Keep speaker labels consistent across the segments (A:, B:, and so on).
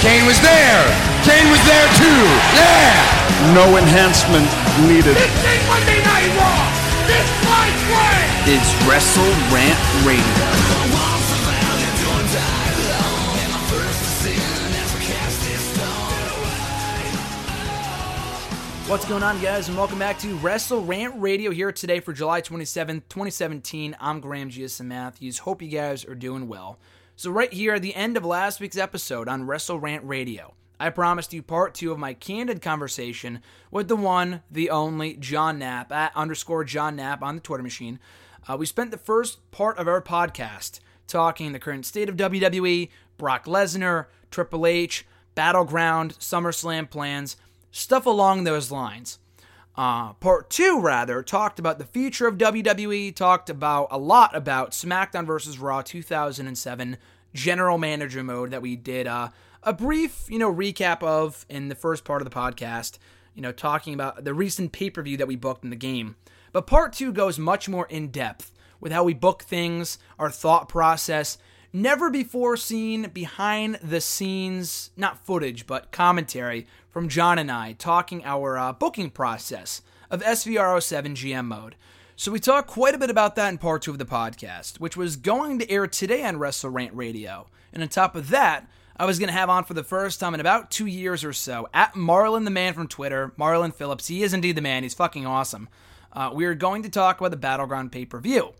A: Kane was there. Kane was there too. Yeah.
B: No enhancement needed.
C: This ain't Monday Night Raw. This fight way
D: It's Wrestle Rant Radio. What's going on, guys, and welcome back to Wrestle Rant Radio here today for July 27th, 2017. I'm Graham Giuseppe Matthews. Hope you guys are doing well. So, right here at the end of last week's episode on Wrestle Rant Radio, I promised you part two of my candid conversation with the one, the only John Knapp at underscore John Knapp on the Twitter machine. Uh, we spent the first part of our podcast talking the current state of WWE, Brock Lesnar, Triple H, Battleground, SummerSlam plans stuff along those lines. Uh, part two, rather, talked about the future of WWE, talked about a lot about SmackDown versus Raw 2007 general manager mode that we did uh, a brief, you know, recap of in the first part of the podcast, you know, talking about the recent pay per view that we booked in the game. But part two goes much more in depth with how we book things, our thought process, never before seen behind the scenes, not footage, but commentary from John and I talking our uh, booking process of SVR07 GM mode. So we talked quite a bit about that in part two of the podcast, which was going to air today on Wrestle Rant Radio. And on top of that, I was going to have on for the first time in about two years or so at Marlon the Man from Twitter, Marlon Phillips. He is indeed the man. He's fucking awesome. Uh, we are going to talk about the Battleground pay per view.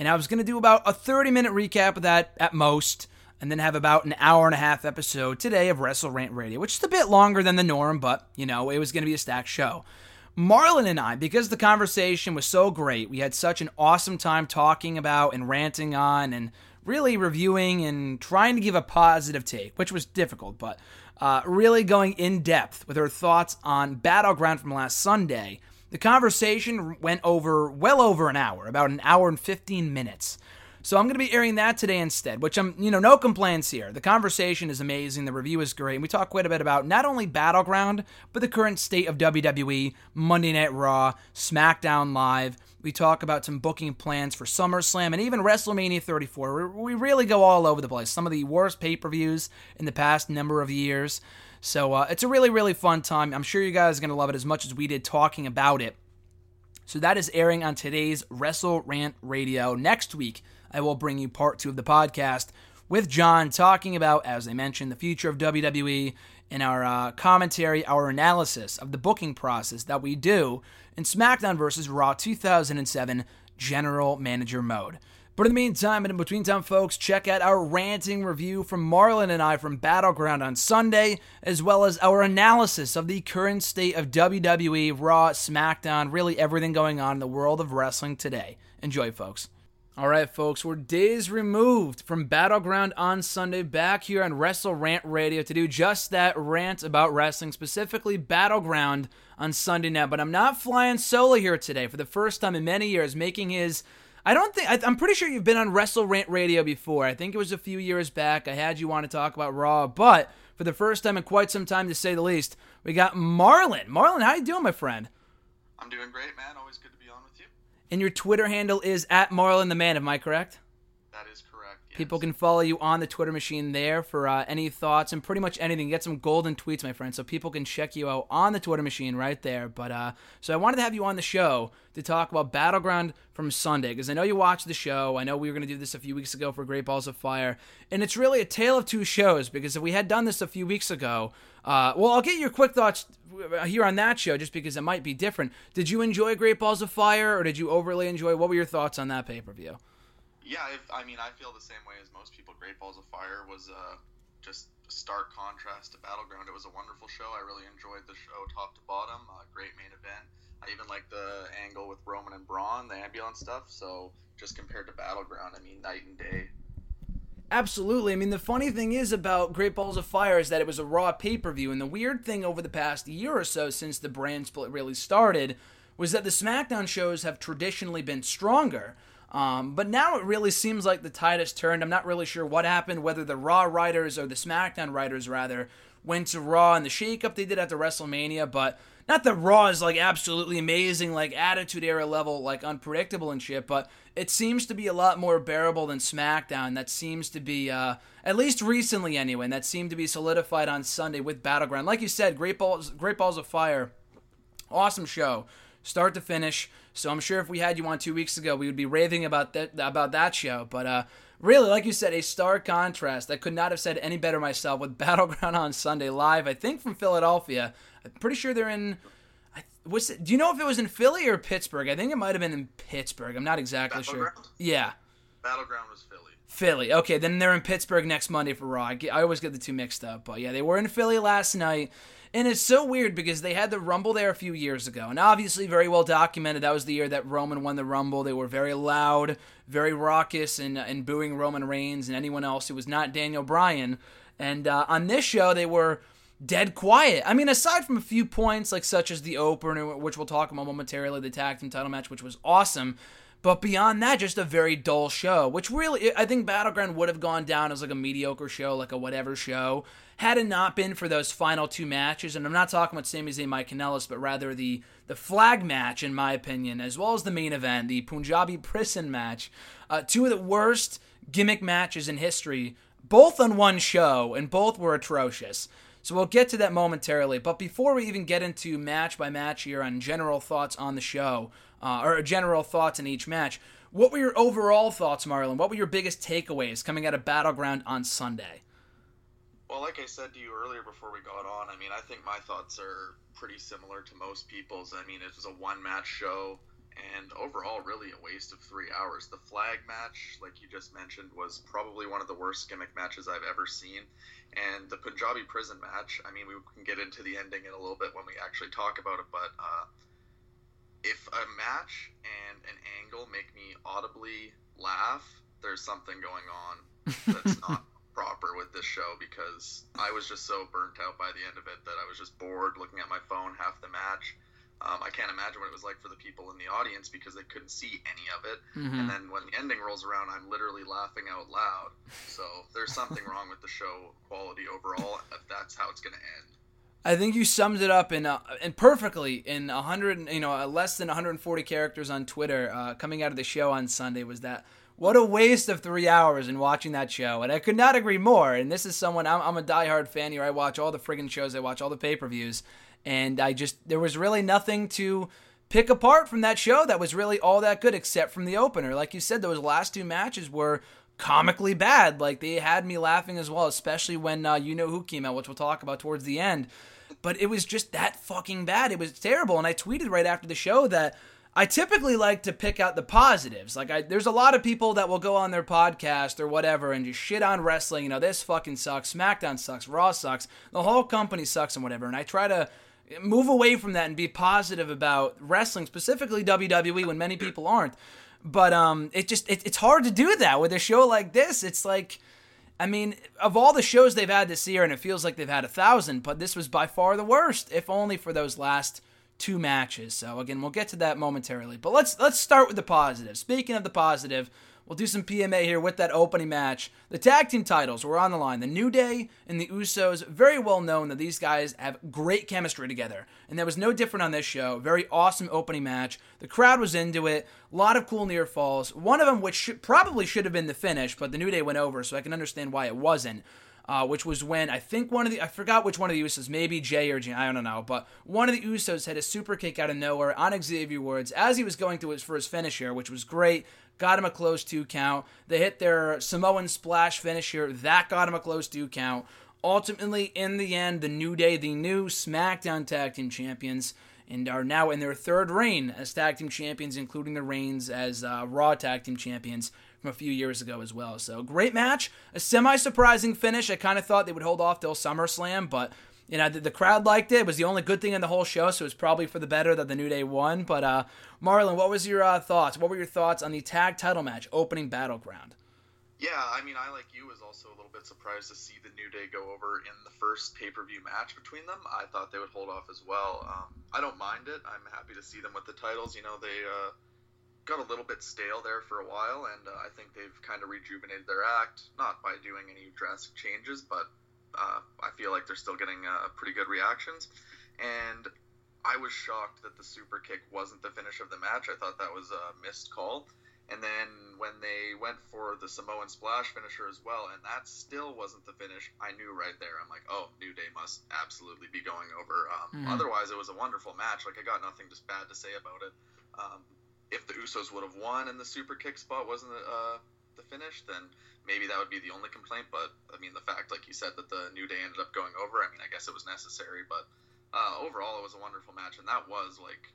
D: And I was going to do about a 30 minute recap of that at most, and then have about an hour and a half episode today of Wrestle Rant Radio, which is a bit longer than the norm, but, you know, it was going to be a stacked show. Marlon and I, because the conversation was so great, we had such an awesome time talking about and ranting on and really reviewing and trying to give a positive take, which was difficult, but uh, really going in depth with our thoughts on Battleground from last Sunday the conversation went over well over an hour, about an hour and 15 minutes. So I'm going to be airing that today instead, which I'm, you know, no complaints here. The conversation is amazing, the review is great. And we talk quite a bit about not only Battleground, but the current state of WWE, Monday Night Raw, SmackDown Live. We talk about some booking plans for SummerSlam and even WrestleMania 34. We really go all over the place. Some of the worst pay-per-views in the past number of years. So uh, it's a really, really fun time. I'm sure you guys are going to love it as much as we did talking about it. So that is airing on today's Wrestle Rant Radio. Next week, I will bring you part two of the podcast with John talking about, as I mentioned, the future of WWE in our uh, commentary, our analysis of the booking process that we do in SmackDown versus Raw 2007 General Manager Mode. But in the meantime, and in between time, folks, check out our ranting review from Marlon and I from Battleground on Sunday, as well as our analysis of the current state of WWE, Raw, SmackDown, really everything going on in the world of wrestling today. Enjoy, folks. All right, folks, we're days removed from Battleground on Sunday, back here on Wrestle Rant Radio to do just that rant about wrestling, specifically Battleground on Sunday now. But I'm not flying solo here today for the first time in many years, making his I don't think I, am pretty sure you've been on Wrestle Rant Radio before. I think it was a few years back. I had you on to talk about Raw, but for the first time in quite some time, to say the least, we got Marlon. Marlon, how you doing, my friend?
E: I'm doing great, man. Always good to be on with you.
F: And your Twitter handle is at Marlon the Man. Am I correct?
E: That is correct.
G: People can follow you on the Twitter machine there for uh, any thoughts and pretty much anything. Get some golden tweets, my friend, so people can check you out on the Twitter machine right there. But uh, so I wanted to have you on the show to talk about Battleground from Sunday because I know you watched the show. I know we were going to do this a few weeks ago for Great Balls of Fire, and it's really a tale of two shows because if we had done this a few weeks ago, uh, well, I'll get your quick thoughts here on that show just because it might be different. Did you enjoy Great Balls of Fire, or did you overly enjoy? What were your thoughts on that pay per view?
E: Yeah, if, I mean, I feel the same way as most people. Great Balls of Fire was uh, just a stark contrast to Battleground. It was a wonderful show. I really enjoyed the show top to bottom. Uh, great main event. I even like the angle with Roman and Braun, the ambulance stuff. So just compared to Battleground, I mean, night and day.
D: Absolutely. I mean, the funny thing is about Great Balls of Fire is that it was a Raw pay per view, and the weird thing over the past year or so since the brand split really started was that the SmackDown shows have traditionally been stronger. Um, but now it really seems like the tide has turned. I'm not really sure what happened, whether the Raw writers or the SmackDown writers, rather, went to Raw and the shakeup they did after WrestleMania, but not that Raw is like absolutely amazing, like Attitude Era level, like unpredictable and shit, but it seems to be a lot more bearable than SmackDown. That seems to be, uh, at least recently anyway, and that seemed to be solidified on Sunday with Battleground. Like you said, Great Balls, Great Balls of Fire, awesome show, start to finish. So I'm sure if we had you on two weeks ago, we would be raving about that about that show. But uh, really, like you said, a stark contrast. I could not have said any better myself with Battleground on Sunday live. I think from Philadelphia. I'm pretty sure they're in. Was it, do you know if it was in Philly or Pittsburgh? I think it might have been in Pittsburgh. I'm not exactly sure. Yeah.
E: Battleground was Philly.
D: Philly. Okay, then they're in Pittsburgh next Monday for Raw. I, get, I always get the two mixed up, but yeah, they were in Philly last night. And it's so weird because they had the Rumble there a few years ago. And obviously, very well documented. That was the year that Roman won the Rumble. They were very loud, very raucous, and, and booing Roman Reigns and anyone else who was not Daniel Bryan. And uh, on this show, they were dead quiet. I mean, aside from a few points, like such as the opener, which we'll talk about momentarily, the tag team title match, which was awesome. But beyond that, just a very dull show, which really, I think Battleground would have gone down as like a mediocre show, like a whatever show, had it not been for those final two matches. And I'm not talking about Sami Zayn, Mike Kanellis, but rather the the flag match, in my opinion, as well as the main event, the Punjabi prison match. Uh, two of the worst gimmick matches in history, both on one show, and both were atrocious. So we'll get to that momentarily. But before we even get into match by match here on general thoughts on the show, uh, or general thoughts in each match, what were your overall thoughts, Marlon? What were your biggest takeaways coming out of Battleground on Sunday?
E: Well, like I said to you earlier before we got on, I mean, I think my thoughts are pretty similar to most people's. I mean, it was a one match show and overall really a waste of three hours. The flag match, like you just mentioned, was probably one of the worst gimmick matches I've ever seen. And the Punjabi prison match, I mean, we can get into the ending in a little bit when we actually talk about it, but uh, if a match and an angle make me audibly laugh, there's something going on that's not proper with this show because I was just so burnt out by the end of it that I was just bored looking at my phone half the match. Um, I can't imagine what it was like for the people in the audience because they couldn't see any of it. Mm-hmm. And then when the ending rolls around, I'm literally laughing out loud. So there's something wrong with the show quality overall if that's how it's going to end.
D: I think you summed it up in uh, perfectly in 100, you know, less than 140 characters on Twitter uh, coming out of the show on Sunday was that what a waste of three hours in watching that show. And I could not agree more. And this is someone, I'm, I'm a diehard fan here. I watch all the friggin' shows, I watch all the pay per views and I just there was really nothing to pick apart from that show that was really all that good except from the opener. Like you said, those last two matches were comically bad. Like they had me laughing as well, especially when uh, you know who came out, which we'll talk about towards the end. But it was just that fucking bad. It was terrible. And I tweeted right after the show that I typically like to pick out the positives. Like, I, there's a lot of people that will go on their podcast or whatever and just shit on wrestling. You know, this fucking sucks. SmackDown sucks. Raw sucks. The whole company sucks and whatever. And I try to move away from that and be positive about wrestling, specifically WWE, when many people aren't. But um, it just it, it's hard to do that with a show like this. It's like, I mean, of all the shows they've had this year, and it feels like they've had a thousand, but this was by far the worst, if only for those last two matches. So again, we'll get to that momentarily. But let's let's start with the positive. Speaking of the positive. We'll do some PMA here with that opening match. The tag team titles were on the line. The New Day and the Usos, very well known that these guys have great chemistry together. And that was no different on this show. Very awesome opening match. The crowd was into it. A lot of cool near falls. One of them, which should, probably should have been the finish, but the New Day went over, so I can understand why it wasn't. Uh, which was when I think one of the I forgot which one of the Usos, maybe Jay or Jay, I don't know, but one of the Usos had a super kick out of nowhere on Xavier Woods as he was going to his for his finisher, which was great got him a close two count. They hit their Samoan splash finisher, that got him a close two count. Ultimately, in the end, the New Day, the new SmackDown Tag Team Champions, and are now in their third reign as Tag Team Champions, including the reigns as uh, Raw Tag Team Champions from a few years ago as well. So, great match. A semi surprising finish. I kind of thought they would hold off till SummerSlam, but you know, the, the, crowd liked it. It was the only good thing in the whole show, so it was probably for the better that the New Day won. But uh, Marlon, what was your uh, thoughts? What were your thoughts on the tag title match opening battleground?
E: Yeah, I mean, I like you was also a little bit surprised to see the New Day go over in the first pay per view match between them. I thought they would hold off as well. Um, I don't mind it. I'm happy to see them with the titles. You know, they uh, got a little bit stale there for a while, and uh, I think they've kind of rejuvenated their act, not by doing any drastic changes, but uh, I feel like they're still getting uh, pretty good reactions. And I was shocked that the super kick wasn't the finish of the match. I thought that was a missed call. And then when they went for the Samoan splash finisher as well, and that still wasn't the finish, I knew right there. I'm like, oh, New Day must absolutely be going over. Um, mm-hmm. Otherwise, it was a wonderful match. Like I got nothing just bad to say about it. Um, if the Usos would have won and the super kick spot wasn't uh, the finish, then maybe that would be the only complaint. But I mean, the fact, like you said, that the New Day ended up going over, I mean, I guess it was necessary. But uh, overall, it was a wonderful match, and that was like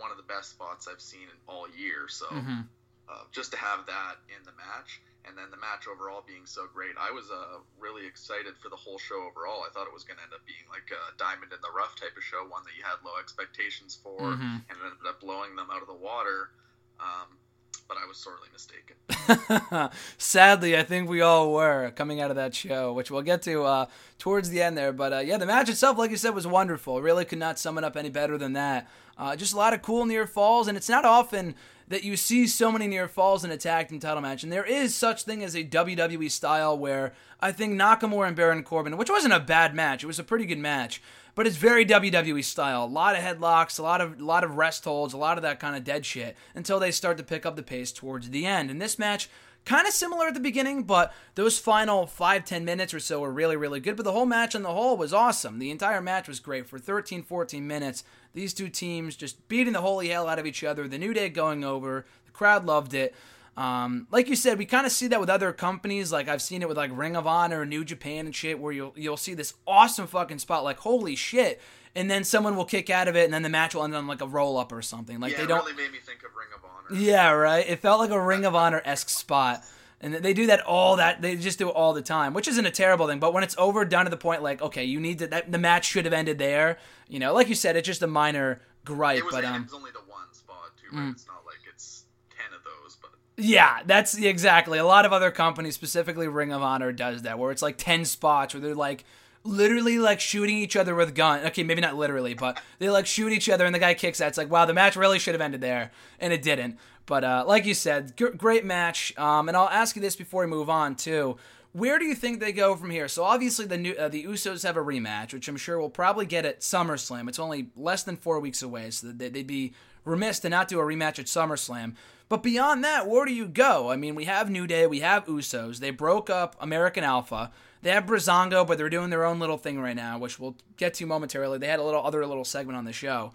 E: one of the best spots I've seen in all year. So. Mm-hmm uh, just to have that in the match and then the match overall being so great i was uh, really excited for the whole show overall i thought it was going to end up being like a diamond in the rough type of show one that you had low expectations for mm-hmm. and ended up blowing them out of the water um, but I was sorely mistaken.
D: Sadly, I think we all were coming out of that show, which we'll get to uh, towards the end there. But uh, yeah, the match itself, like you said, was wonderful. Really could not sum it up any better than that. Uh, just a lot of cool near falls, and it's not often that you see so many near falls in a tag team title match. And there is such thing as a WWE style where I think Nakamura and Baron Corbin, which wasn't a bad match, it was a pretty good match, but it's very WWE style. A lot of headlocks, a lot of a lot of rest holds, a lot of that kind of dead shit until they start to pick up the pace towards the end. And this match kind of similar at the beginning, but those final five, ten minutes or so were really, really good. But the whole match on the whole was awesome. The entire match was great for 13, 14 minutes. These two teams just beating the holy hell out of each other. The New Day going over. The crowd loved it. Um, like you said, we kind of see that with other companies. Like I've seen it with like Ring of Honor, and New Japan, and shit, where you'll you'll see this awesome fucking spot, like holy shit, and then someone will kick out of it, and then the match will end on like a roll up or something. Like
E: yeah,
D: they don't.
E: really made me think of Ring of Honor.
D: Yeah, right. It felt like a Ring of Honor esque spot. And they do that all that they just do it all the time, which isn't a terrible thing. But when it's over, done to the point, like okay, you need to that the match should have ended there. You know, like you said, it's just a minor gripe.
E: It was,
D: but um,
E: it's only the one spot too. Right? Mm. It's not like it's ten of those, but
D: yeah, that's exactly. A lot of other companies, specifically Ring of Honor, does that where it's like ten spots where they're like literally like shooting each other with gun. Okay, maybe not literally, but they like shoot each other and the guy kicks out. It's like, wow, the match really should have ended there, and it didn't. But uh, like you said, g- great match. Um, and I'll ask you this before we move on too. Where do you think they go from here? So obviously the new uh, the Usos have a rematch, which I'm sure we'll probably get at SummerSlam. It's only less than four weeks away, so they'd be remiss to not do a rematch at SummerSlam. But beyond that, where do you go? I mean, we have New Day, we have Usos. They broke up American Alpha. They have Breezango, but they're doing their own little thing right now, which we'll get to momentarily. They had a little other little segment on the show.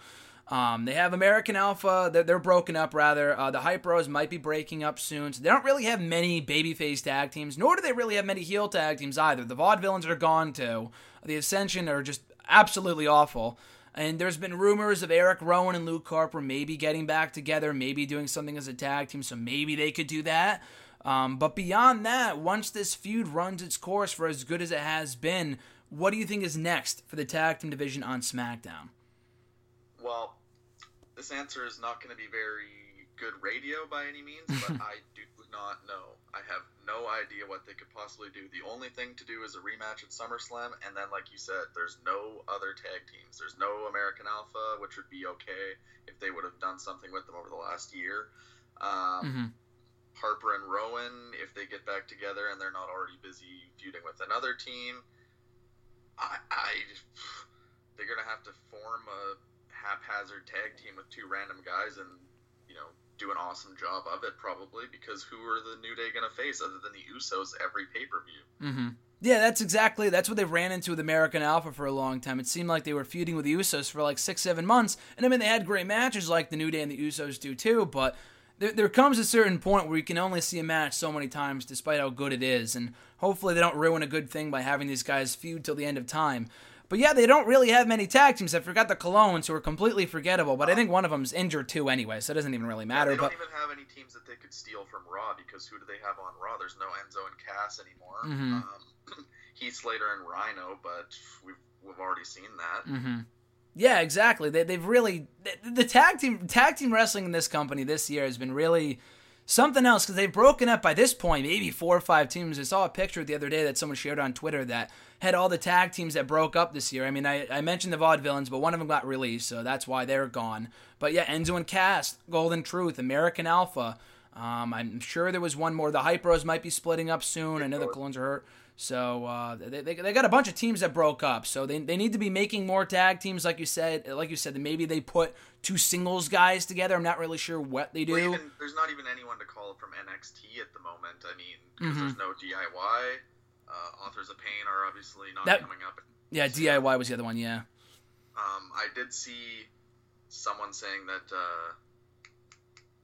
D: Um, they have American Alpha. They're, they're broken up, rather. Uh, the Hype Bros might be breaking up soon. So they don't really have many babyface tag teams, nor do they really have many heel tag teams either. The Vaudevillains are gone too. The Ascension are just absolutely awful. And there's been rumors of Eric Rowan and Luke Harper maybe getting back together, maybe doing something as a tag team, so maybe they could do that. Um, but beyond that, once this feud runs its course for as good as it has been, what do you think is next for the tag team division on SmackDown?
E: Well, this answer is not going to be very good radio by any means, but I do not know. I have no idea what they could possibly do. The only thing to do is a rematch at SummerSlam, and then, like you said, there's no other tag teams. There's no American Alpha, which would be okay if they would have done something with them over the last year. Um, mm-hmm. Harper and Rowan, if they get back together and they're not already busy feuding with another team, I, I they're gonna have to form a haphazard tag team with two random guys and do an awesome job of it probably because who are the New Day gonna face other than the Usos every pay per view?
D: Mm-hmm. Yeah, that's exactly that's what they ran into with American Alpha for a long time. It seemed like they were feuding with the Usos for like six, seven months, and I mean they had great matches like the New Day and the Usos do too. But there, there comes a certain point where you can only see a match so many times, despite how good it is, and hopefully they don't ruin a good thing by having these guys feud till the end of time. But yeah, they don't really have many tag teams. I forgot the Colons, who are completely forgettable. But I think one of them's injured too, anyway, so it doesn't even really matter.
E: Yeah, they
D: don't
E: but... even have any teams that they could steal from Raw because who do they have on Raw? There's no Enzo and Cass anymore. Mm-hmm. Um, Heath Slater and Rhino, but we've we've already seen that.
D: Mm-hmm. Yeah, exactly. They, they've really the, the tag team tag team wrestling in this company this year has been really something else because they've broken up by this point, maybe four or five teams. I saw a picture the other day that someone shared on Twitter that had all the tag teams that broke up this year. I mean, I, I mentioned the Vaudevillains, but one of them got released, so that's why they're gone. But yeah, Enzo and Cass, Golden Truth, American Alpha. Um, I'm sure there was one more. The Hype Bros might be splitting up soon. I know the Colons are hurt. So uh, they, they, they got a bunch of teams that broke up. So they, they need to be making more tag teams, like you said. Like you said, maybe they put two singles guys together. I'm not really sure what they do.
E: Well, even, there's not even anyone to call from NXT at the moment. I mean, because mm-hmm. there's no DIY. Uh, Authors of Pain are obviously not that, coming up.
D: Yeah, DIY was the other one. Yeah.
E: Um, I did see someone saying that uh,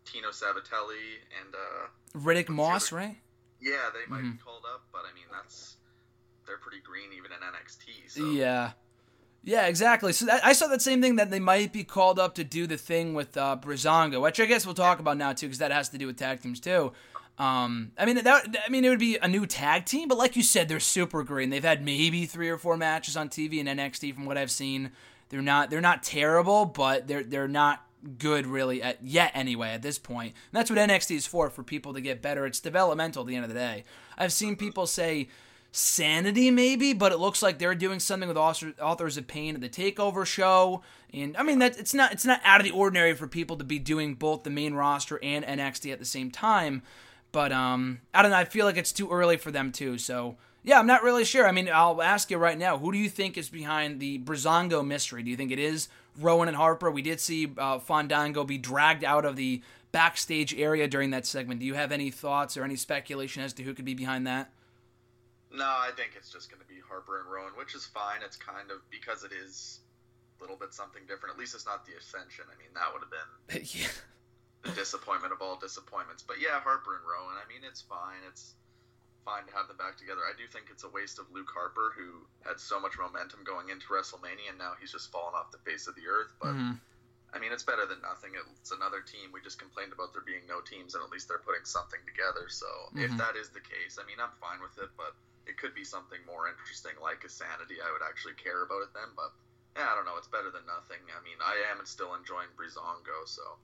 E: Tino Sabbatelli and uh,
D: Riddick Moss, right?
E: Yeah, they might mm-hmm. be called up, but I mean that's they're pretty green even in NXT. So.
D: Yeah. Yeah, exactly. So that, I saw that same thing that they might be called up to do the thing with uh, Breezango, which I guess we'll talk about now too, because that has to do with tag teams too. Um, I mean that. I mean it would be a new tag team, but like you said, they're super green. They've had maybe three or four matches on TV in NXT from what I've seen. They're not. They're not terrible, but they're they're not good really at yet anyway at this point. And that's what NXT is for for people to get better. It's developmental at the end of the day. I've seen people say sanity maybe, but it looks like they're doing something with authors of pain at the takeover show. And I mean that it's not it's not out of the ordinary for people to be doing both the main roster and NXT at the same time. But um I don't know, I feel like it's too early for them too. So yeah, I'm not really sure. I mean, I'll ask you right now. Who do you think is behind the Breezango mystery? Do you think it is Rowan and Harper? We did see uh, Fandango be dragged out of the backstage area during that segment. Do you have any thoughts or any speculation as to who could be behind that?
E: No, I think it's just going to be Harper and Rowan, which is fine. It's kind of because it is a little bit something different. At least it's not the Ascension. I mean, that would have been yeah. the disappointment of all disappointments. But yeah, Harper and Rowan. I mean, it's fine. It's fine to have them back together. I do think it's a waste of Luke Harper, who had so much momentum going into WrestleMania, and now he's just fallen off the face of the earth. But mm-hmm. I mean, it's better than nothing. It's another team. We just complained about there being no teams, and at least they're putting something together. So mm-hmm. if that is the case, I mean, I'm fine with it. But it could be something more interesting, like a Sanity. I would actually care about it then. But yeah, I don't know. It's better than nothing. I mean, I am still enjoying Breezango, so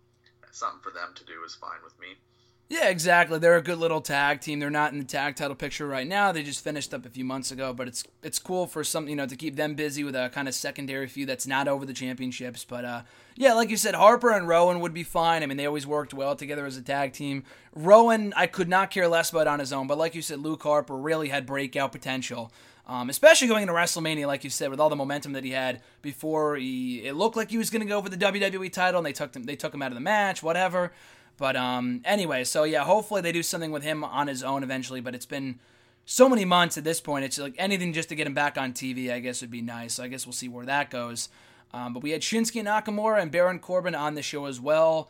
E: something for them to do is fine with me.
D: Yeah, exactly. They're a good little tag team. They're not in the tag title picture right now. They just finished up a few months ago, but it's it's cool for some you know to keep them busy with a kind of secondary feud that's not over the championships. But uh, yeah, like you said, Harper and Rowan would be fine. I mean, they always worked well together as a tag team. Rowan, I could not care less about on his own, but like you said, Luke Harper really had breakout potential. Um, especially going into WrestleMania, like you said, with all the momentum that he had before he, it looked like he was going to go for the WWE title, and they took him, they took him out of the match, whatever. But um, anyway, so yeah, hopefully they do something with him on his own eventually. But it's been so many months at this point. It's like anything just to get him back on TV, I guess would be nice. So I guess we'll see where that goes. Um, but we had Shinsuke Nakamura and Baron Corbin on the show as well.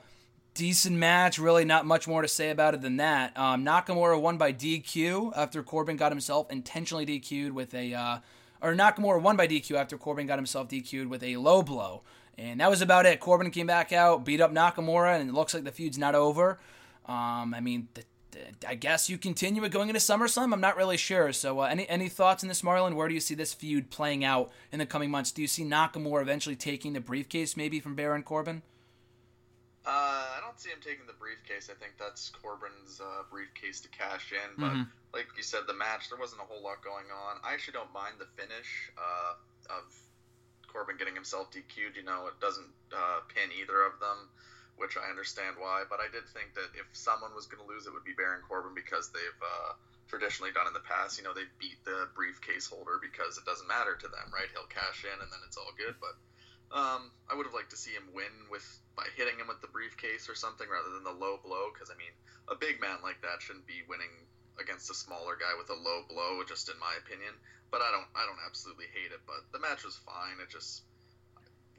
D: Decent match, really not much more to say about it than that. Um, Nakamura won by DQ after Corbin got himself intentionally DQ'd with a, uh, or Nakamura won by DQ after Corbin got himself DQ'd with a low blow. And that was about it. Corbin came back out, beat up Nakamura, and it looks like the feud's not over. Um, I mean, the, the, I guess you continue it going into SummerSlam. I'm not really sure. So, uh, any any thoughts on this, Marlon? Where do you see this feud playing out in the coming months? Do you see Nakamura eventually taking the briefcase, maybe from Baron Corbin?
E: Uh, I don't see him taking the briefcase. I think that's Corbin's uh, briefcase to cash in. But mm-hmm. like you said, the match there wasn't a whole lot going on. I actually don't mind the finish uh, of Corbin getting himself DQ'd, you know, it doesn't uh, pin either of them, which I understand why. But I did think that if someone was going to lose, it would be Baron Corbin because they've uh, traditionally done in the past. You know, they beat the briefcase holder because it doesn't matter to them, right? He'll cash in and then it's all good. But um, I would have liked to see him win with by hitting him with the briefcase or something rather than the low blow. Because I mean, a big man like that shouldn't be winning against a smaller guy with a low blow, just in my opinion but I don't I don't absolutely hate it. But the match was fine. It just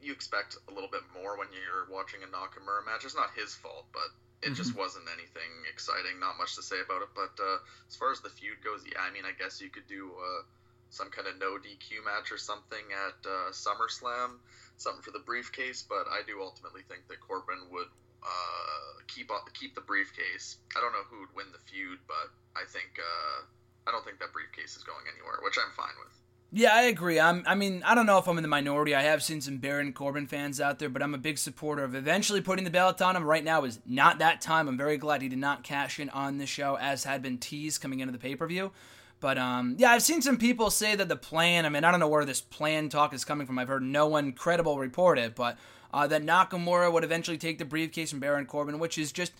E: you expect a little bit more when you're watching a Nakamura match. It's not his fault, but it mm-hmm. just wasn't anything exciting. Not much to say about it. But uh, as far as the feud goes, yeah, I mean, I guess you could do uh, some kind of no DQ match or something at uh, SummerSlam, something for the briefcase. But I do ultimately think that Corbin would uh, keep keep the briefcase. I don't know who would win the feud, but I think uh, I don't think that briefcase is going anywhere, which I'm fine with.
D: Yeah, I agree. I'm. I mean, I don't know if I'm in the minority. I have seen some Baron Corbin fans out there, but I'm a big supporter of eventually putting the belt on him. Right now is not that time. I'm very glad he did not cash in on the show, as had been teased coming into the pay per view. But um, yeah, I've seen some people say that the plan. I mean, I don't know where this plan talk is coming from. I've heard no one credible report it, but uh, that Nakamura would eventually take the briefcase from Baron Corbin, which is just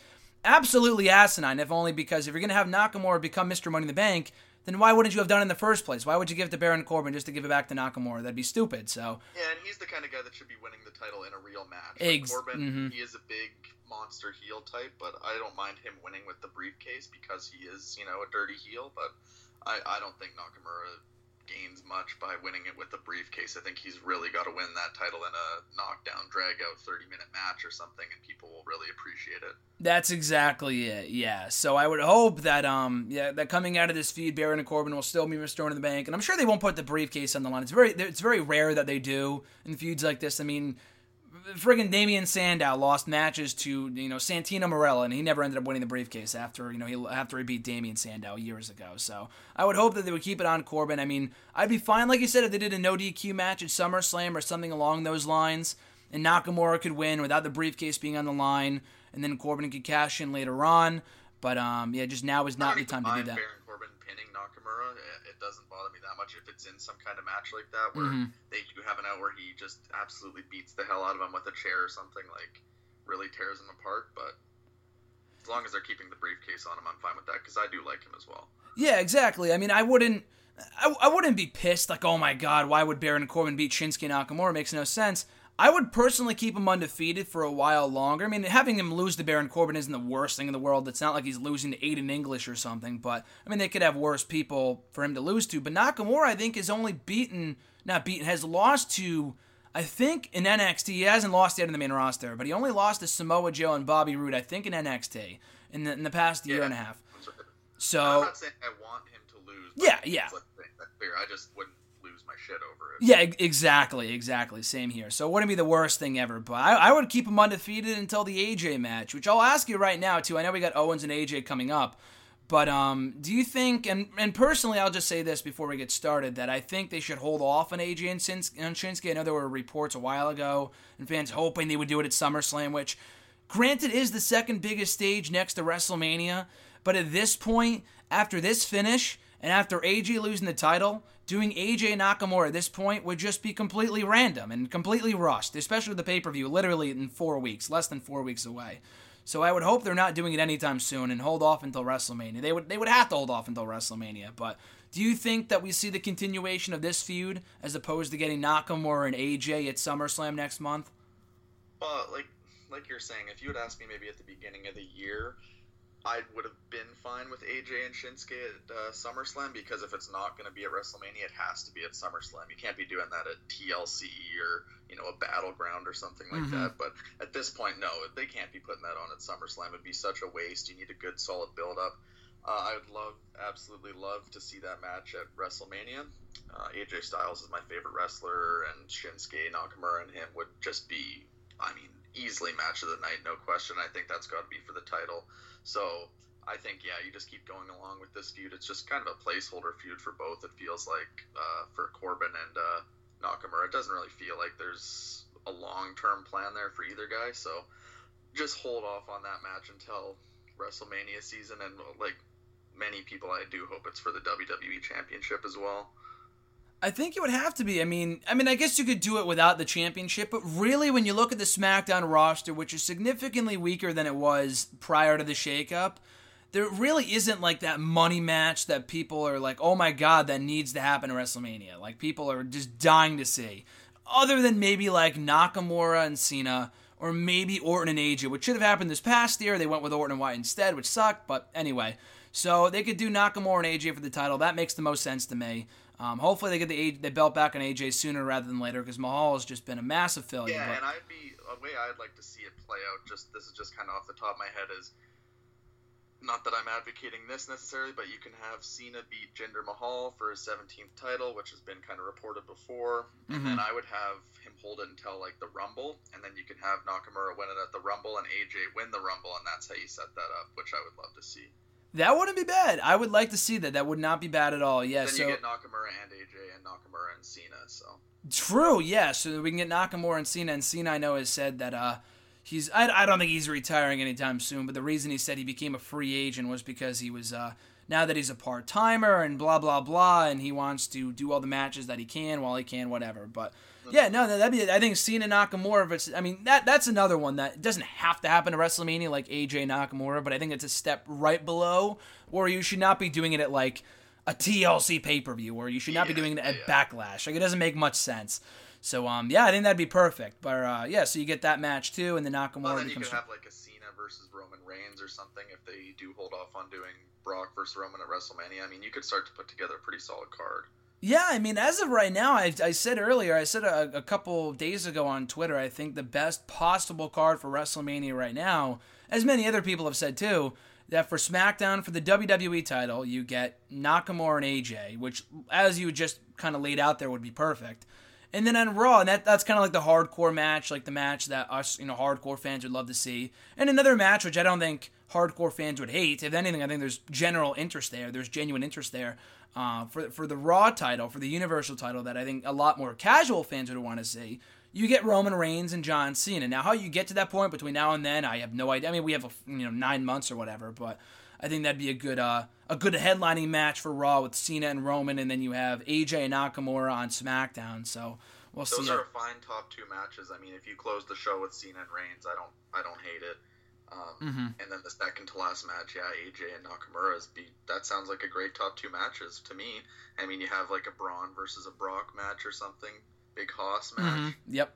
D: absolutely asinine. If only because if you're going to have Nakamura become Mr. Money in the Bank, then why wouldn't you have done it in the first place? Why would you give it to Baron Corbin just to give it back to Nakamura? That'd be stupid. So
E: yeah, and he's the kind of guy that should be winning the title in a real match.
D: Ex-
E: Corbin,
D: mm-hmm.
E: he is a big monster heel type, but I don't mind him winning with the briefcase because he is, you know, a dirty heel. But I, I don't think Nakamura gains much by winning it with the briefcase. I think he's really got to win that title in a knockdown, drag out 30 minute match or something, and people will really appreciate it.
D: That's exactly it. Yeah. So I would hope that um yeah that coming out of this feud, Baron and Corbin will still be restored in the bank, and I'm sure they won't put the briefcase on the line. It's very it's very rare that they do in feuds like this. I mean friggin' Damien Sandow lost matches to you know Santino Marella, and he never ended up winning the briefcase after you know he after he beat Damien Sandow years ago. So I would hope that they would keep it on Corbin. I mean, I'd be fine, like you said, if they did a no DQ match at SummerSlam or something along those lines, and Nakamura could win without the briefcase being on the line, and then Corbin could cash in later on. But um, yeah, just now is not the time to do that.
E: Baron Corbin pinning Nakamura, it doesn't bother me that much if it's in some kind of match like that where
D: Mhm.
E: they do have an out where he just absolutely beats the hell out of him with a chair or something, like really tears him apart. But as long as they're keeping the briefcase on him, I'm fine with that because I do like him as well.
D: Yeah, exactly. I mean, I wouldn't, I, I wouldn't be pissed like, oh my god, why would Baron Corbin beat Shinsuke Nakamura? It makes no sense. I would personally keep him undefeated for a while longer. I mean, having him lose to Baron Corbin isn't the worst thing in the world. It's not like he's losing to Aiden English or something. But I mean, they could have worse people for him to lose to. But Nakamura, I think, is only beaten, not beaten, has lost to. I think in NXT, he hasn't lost yet in the main roster, but he only lost to Samoa Joe and Bobby Roode, I think, in NXT in the, in the past year
E: Yeah.
D: and a half. So
E: I'm not saying I want him to lose.
D: Yeah, yeah.
E: Clear. I just wouldn't shit over it.
D: Yeah, exactly, exactly. Same here. So it wouldn't be the worst thing ever, but I, I would keep him undefeated until the AJ match, which I'll ask you right now too. I know we got Owens and AJ coming up, but um, do you think? And and personally, I'll just say this before we get started that I think they should hold off on AJ and, Shins- and Shinsuke. I know there were reports a while ago and fans hoping they would do it at SummerSlam, which, granted, is the second biggest stage next to WrestleMania. But at this point, after this finish, and after AJ losing the title, doing AJ Nakamura at this point would just be completely random and completely rushed, especially with the pay per view literally in four weeks, less than four weeks away. So I would hope they're not doing it anytime soon and hold off until WrestleMania. They would they would have to hold off until WrestleMania. But do you think that we see the continuation of this feud as opposed to getting Nakamura and AJ at SummerSlam next month?
E: Well, like like you're saying, if you had asked me maybe at the beginning of the year, I would have been fine with AJ and Shinsuke at uh, SummerSlam because if it's not going to be at WrestleMania, it has to be at SummerSlam. You can't be doing that at TLC or you know a battleground or something like
D: Mhm.
E: that. But at this point, no, they can't be putting that on at SummerSlam. It'd be such a waste. You need a good, solid build up. Uh, I would love, absolutely love to see that match at WrestleMania. Uh, AJ Styles is my favorite wrestler, and Shinsuke Nakamura and him would just be, I mean, easily match of the night, no question. I think that's got to be for the title. So I think, yeah, you just keep going along with this feud. It's just kind of a placeholder feud for both. It feels like uh, for Corbin and uh, Nakamura. It doesn't really feel like there's a long-term plan there for either guy. So just hold off on that match until WrestleMania season, and like many people, I do hope it's for the WWE Championship as well.
D: I think it would have to be. I mean, I mean, I guess you could do it without the championship, but really, when you look at the SmackDown roster, which is significantly weaker than it was prior to the shakeup, there really isn't like that money match that people are like, oh my god, that needs to happen at WrestleMania. Like people are just dying to see. Other than maybe like Nakamura and Cena, or maybe Orton and AJ, which should have happened this past year. They went with Orton and Wyatt instead, which sucked. But anyway, so they could do Nakamura and AJ for the title. That makes the most sense to me. Um, hopefully they get the, the belt back on AJ sooner rather than later because Mahal has just been a massive failure.
E: Yeah,
D: but-
E: and I'd be a way I'd like to see it play out. Just this is just kind of off the top of my head is not that I'm advocating this necessarily, but you can have Cena beat Jinder Mahal for his 17th title, which has been kind of reported before, and then I would have him hold it until like the Rumble, and then you can have Nakamura win it at the Rumble and AJ win the Rumble, and that's how you set that up, which I would love to see.
D: That wouldn't be bad. I would like to see that. That would not be bad at all. Yeah.
E: Then
D: so
E: you get Nakamura and AJ and Nakamura and Cena. So
D: True, yeah. So we can get Nakamura and Cena, and Cena I know has said that uh, he's. I, I don't think he's retiring anytime soon. But the reason he said he became a free agent was because he was uh, now that he's a part timer and blah blah blah, and he wants to do all the matches that he can while he can, whatever. But yeah, no, that'd be. I think Cena Nakamura. I mean that that's another one that doesn't have to happen at WrestleMania like AJ Nakamura, but I think it's a step right below where you should not be doing it at like a TLC pay per view, or you should not be doing it at
E: yeah.
D: Backlash. Like it doesn't make much sense. So um, yeah, I think that'd be perfect. But uh, yeah, so you get that match too, and the Nakamura
E: well, then you could have like a Cena versus Roman Reigns or something if they do hold off on doing Brock versus Roman at WrestleMania. I mean, you could start to put together a pretty solid card.
D: Yeah, I mean, as of right now, I, I said earlier, I said a, a couple days ago on Twitter, I think the best possible card for WrestleMania right now, as many other people have said too, that for SmackDown for the WWE title, you get Nakamura and AJ, which, as you just kind of laid out there, would be perfect. And then on Raw, and that, that's kind of like the hardcore match, like the match that us, you know, hardcore fans would love to see. And another match, which I don't think hardcore fans would hate. If anything, I think there's general interest there. There's genuine interest there uh, for for the Raw title, for the Universal title, that I think a lot more casual fans would want to see. You get Roman Reigns and John Cena. Now, how you get to that point between now and then, I have no idea. I mean, we have a, you know nine months or whatever, but I think that'd be a good uh, a good headlining match for Raw with Cena and Roman, and then you have AJ and Nakamura on SmackDown. So we'll
E: Those
D: see.
E: are fine top two matches. I mean, if you close the show with Cena and Reigns, I don't, I don't hate it. Um,
D: Mm-hmm.
E: And then the second to last match, yeah, AJ and Nakamura is be that sounds like a great top two matches to me. I mean, you have like a Braun versus a Brock match or something, big Hoss match.
D: Mhm. Yep.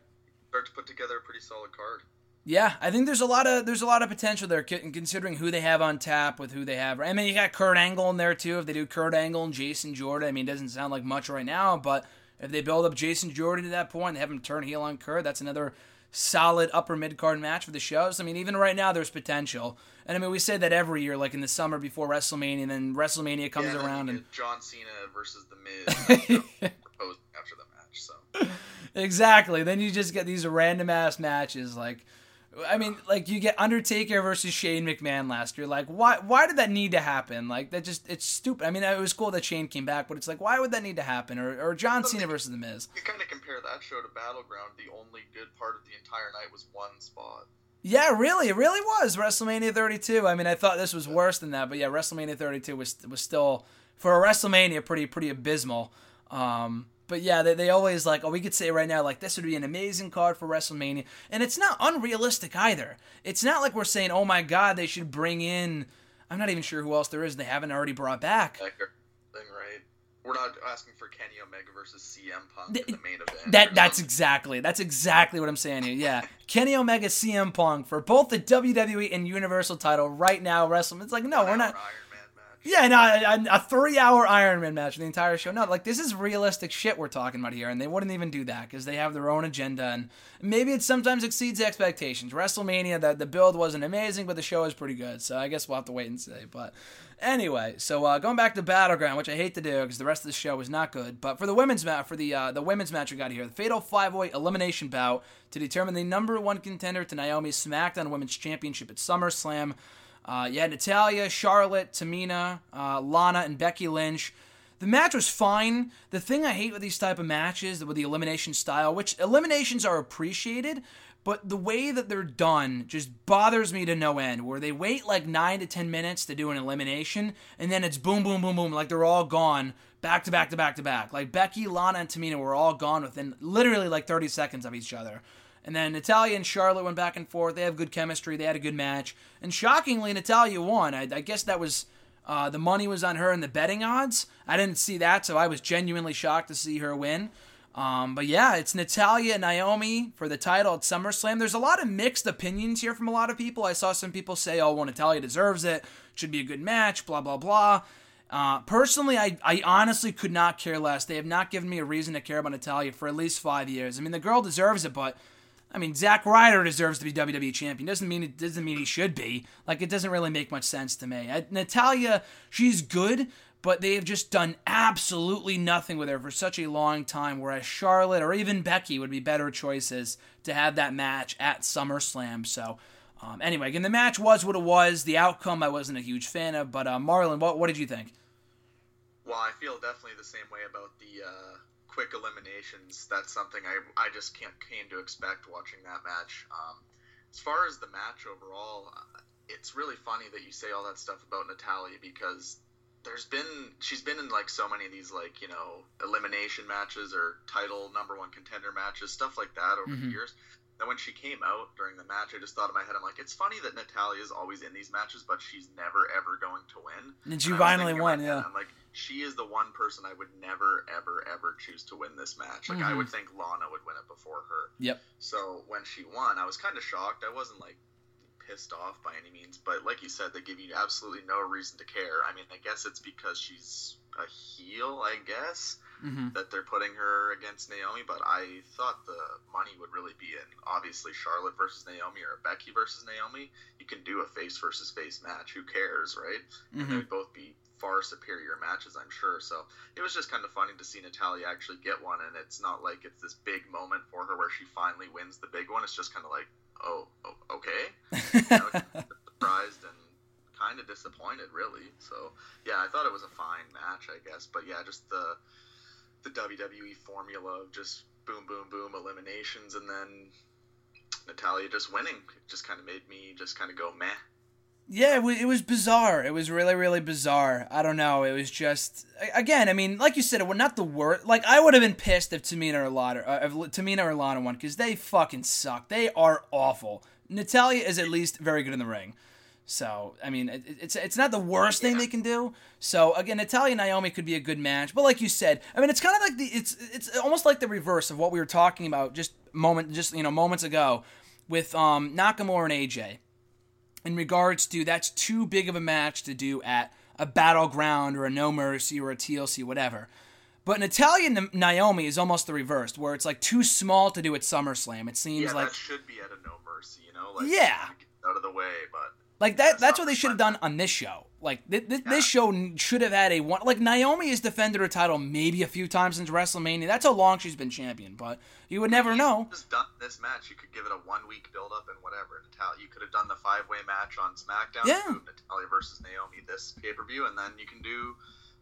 E: Start to put together a pretty solid card.
D: Yeah, I think there's a lot of there's a lot of potential there, con- considering who they have on tap with who they have. I mean, you got Kurt Angle in there too. If they do Kurt Angle and Jason Jordan, I mean, it doesn't sound like much right now, but if they build up Jason Jordan to that point, they have him turn heel on Kurt. That's another solid upper mid card match for the shows. I mean, even right now, there's potential. And I mean, we say that every year, like in the summer before WrestleMania, and then WrestleMania comes
E: Yeah,
D: around and
E: John Cena versus the Miz you know, after the match. So
D: Exactly. Then you just get these random ass matches like I mean, like you get Undertaker versus Shane McMahon last year. Like, why? Why did that need to happen? Like, that just—it's stupid. I mean, it was cool that Shane came back, but it's like, why would that need to happen? Or, or John Cena versus The Miz.
E: you kind of compare that show to Battleground. The only good part of the entire night was one spot.
D: Yeah, really, it really was WrestleMania 32. I mean, I thought this was worse than that, but yeah, WrestleMania 32 was was still for a WrestleMania pretty pretty abysmal. Um, but yeah, they, they always like, oh, we could say right now like this would be an amazing card for WrestleMania, and it's not unrealistic either. It's not like we're saying, oh my God, they should bring in. I'm not even sure who else there is they haven't already brought back.
E: Thing, right? We're not asking for Kenny Omega versus CM Punk in the main event.
D: That that's
E: something.
D: exactly that's exactly what I'm saying here. Yeah, Kenny Omega, CM Punk for both the WWE and Universal title right now. WrestleMania. It's like no, we're not.
E: Iron.
D: Yeah, no, a, a three-hour Ironman match for the entire show. No, like this is realistic shit we're talking about here, and they wouldn't even do that because they have their own agenda, and maybe it sometimes exceeds expectations. WrestleMania, the the build wasn't amazing, but the show is pretty good. So I guess we'll have to wait and see. But anyway, so uh, going back to Battleground, which I hate to do because the rest of the show was not good, but for the women's match, for the uh, the women's match we got here, the Fatal Five Way Elimination Bout to determine the number one contender to Naomi's SmackDown Women's Championship at SummerSlam. Uh, had Natalya, Charlotte, Tamina, uh, Lana, and Becky Lynch. The match was fine. The thing I hate with these type of matches, with the elimination style, which eliminations are appreciated, but the way that they're done just bothers me to no end. Where they wait like nine to ten minutes to do an elimination, and then it's boom, boom, boom, boom, like they're all gone back to back to back to back. Like Becky, Lana, and Tamina were all gone within literally like 30 seconds of each other. And then Natalya and Charlotte went back and forth. They have good chemistry. They had a good match. And shockingly, Natalya won. I, I guess that was uh, the money was on her in the betting odds. I didn't see that, so I was genuinely shocked to see her win. Um, but yeah, it's Natalya and Naomi for the title at SummerSlam. There's a lot of mixed opinions here from a lot of people. I saw some people say, oh, well, Natalya deserves it. Should be a good match, blah, blah, blah. Uh, personally, I, I honestly could not care less. They have not given me a reason to care about Natalya for at least five years. I mean, the girl deserves it, but I mean, Zack Ryder deserves to be WWE champion. Doesn't mean it doesn't mean he should be. Like it doesn't really make much sense to me. I, Natalya, she's good, but they have just done absolutely nothing with her for such a long time. Whereas Charlotte or even Becky would be better choices to have that match at SummerSlam. So. Um, anyway, again, the match was what it was. The outcome I wasn't a huge fan of, but uh, Marlon, what what did you think?
E: Well, I feel definitely the same way about the uh, quick eliminations. That's something I, I just can't came to expect watching that match. Um, as far as the match overall, uh, it's really funny that you say all that stuff about Natalya because there's been she's been in like so many of these like you know elimination matches or title number one contender matches stuff like that over mm-hmm. the years then when she came out during the match, I just thought in my head, I'm like, it's funny that Natalya is always in these matches, but she's never ever going to win.
D: And she and finally won, yeah.
E: I'm like, she is the one person I would never ever ever choose to win this match. Like mm-hmm. I would think Lana would win it before her.
D: Yep.
E: So when she won, I was kind of shocked. I wasn't like pissed off by any means, but like you said, they give you absolutely no reason to care. I mean, I guess it's because she's a heel, I guess mm-hmm. that they're putting her against Naomi, but I thought the money would really be in obviously Charlotte versus Naomi or Becky versus Naomi. You can do a face versus face match. Who cares, right? Mm-hmm. And they'd both be far superior matches, I'm sure. So it was just kind of funny to see Natalya actually get one, and it's not like it's this big moment for her where she finally wins the big one. It's just kind of like, oh, oh okay, you know, surprised and kind of disappointed, really. So yeah, I thought it was a fine match, I guess. But yeah, just the the WWE formula of just boom, boom, boom eliminations, and then Natalya just winning. It just kind of made me just kind of go meh.
D: Yeah, it was, bizarre. It was really, really bizarre. I don't know. It was just again. I mean, like you said, it was not the worst. Like I would have been pissed if Tamina or Lana, uh, if Tamina or Lana won because they fucking suck. They are awful. Natalya is at least very good in the ring. So I mean, it, it's it's not the worst thing they can do. So again, Natalya Naomi could be a good match, but like you said, I mean, it's kind of like the it's it's almost like the reverse of what we were talking about just moment just you know moments ago with um, Nakamura and AJ. In regards to that's too big of a match to do at a battleground or a No Mercy or a TLC, whatever. But Natalya Naomi is almost the reverse, where it's like too small to do at SummerSlam. It seems
E: yeah,
D: like
E: that should be at a No Mercy, you know, like
D: yeah,
E: out of the way, but
D: like that. That's what they should have done on this show. Like th- th- this show should have had a one. Like Naomi has defended her title maybe a few times since WrestleMania. That's how long she's been champion. But you would never know.
E: Just done this match. You could give it a one week build up and whatever. Natalya, you could have done the five way match on SmackDown.
D: Yeah.
E: Natalya versus Naomi this pay per view, and then you can do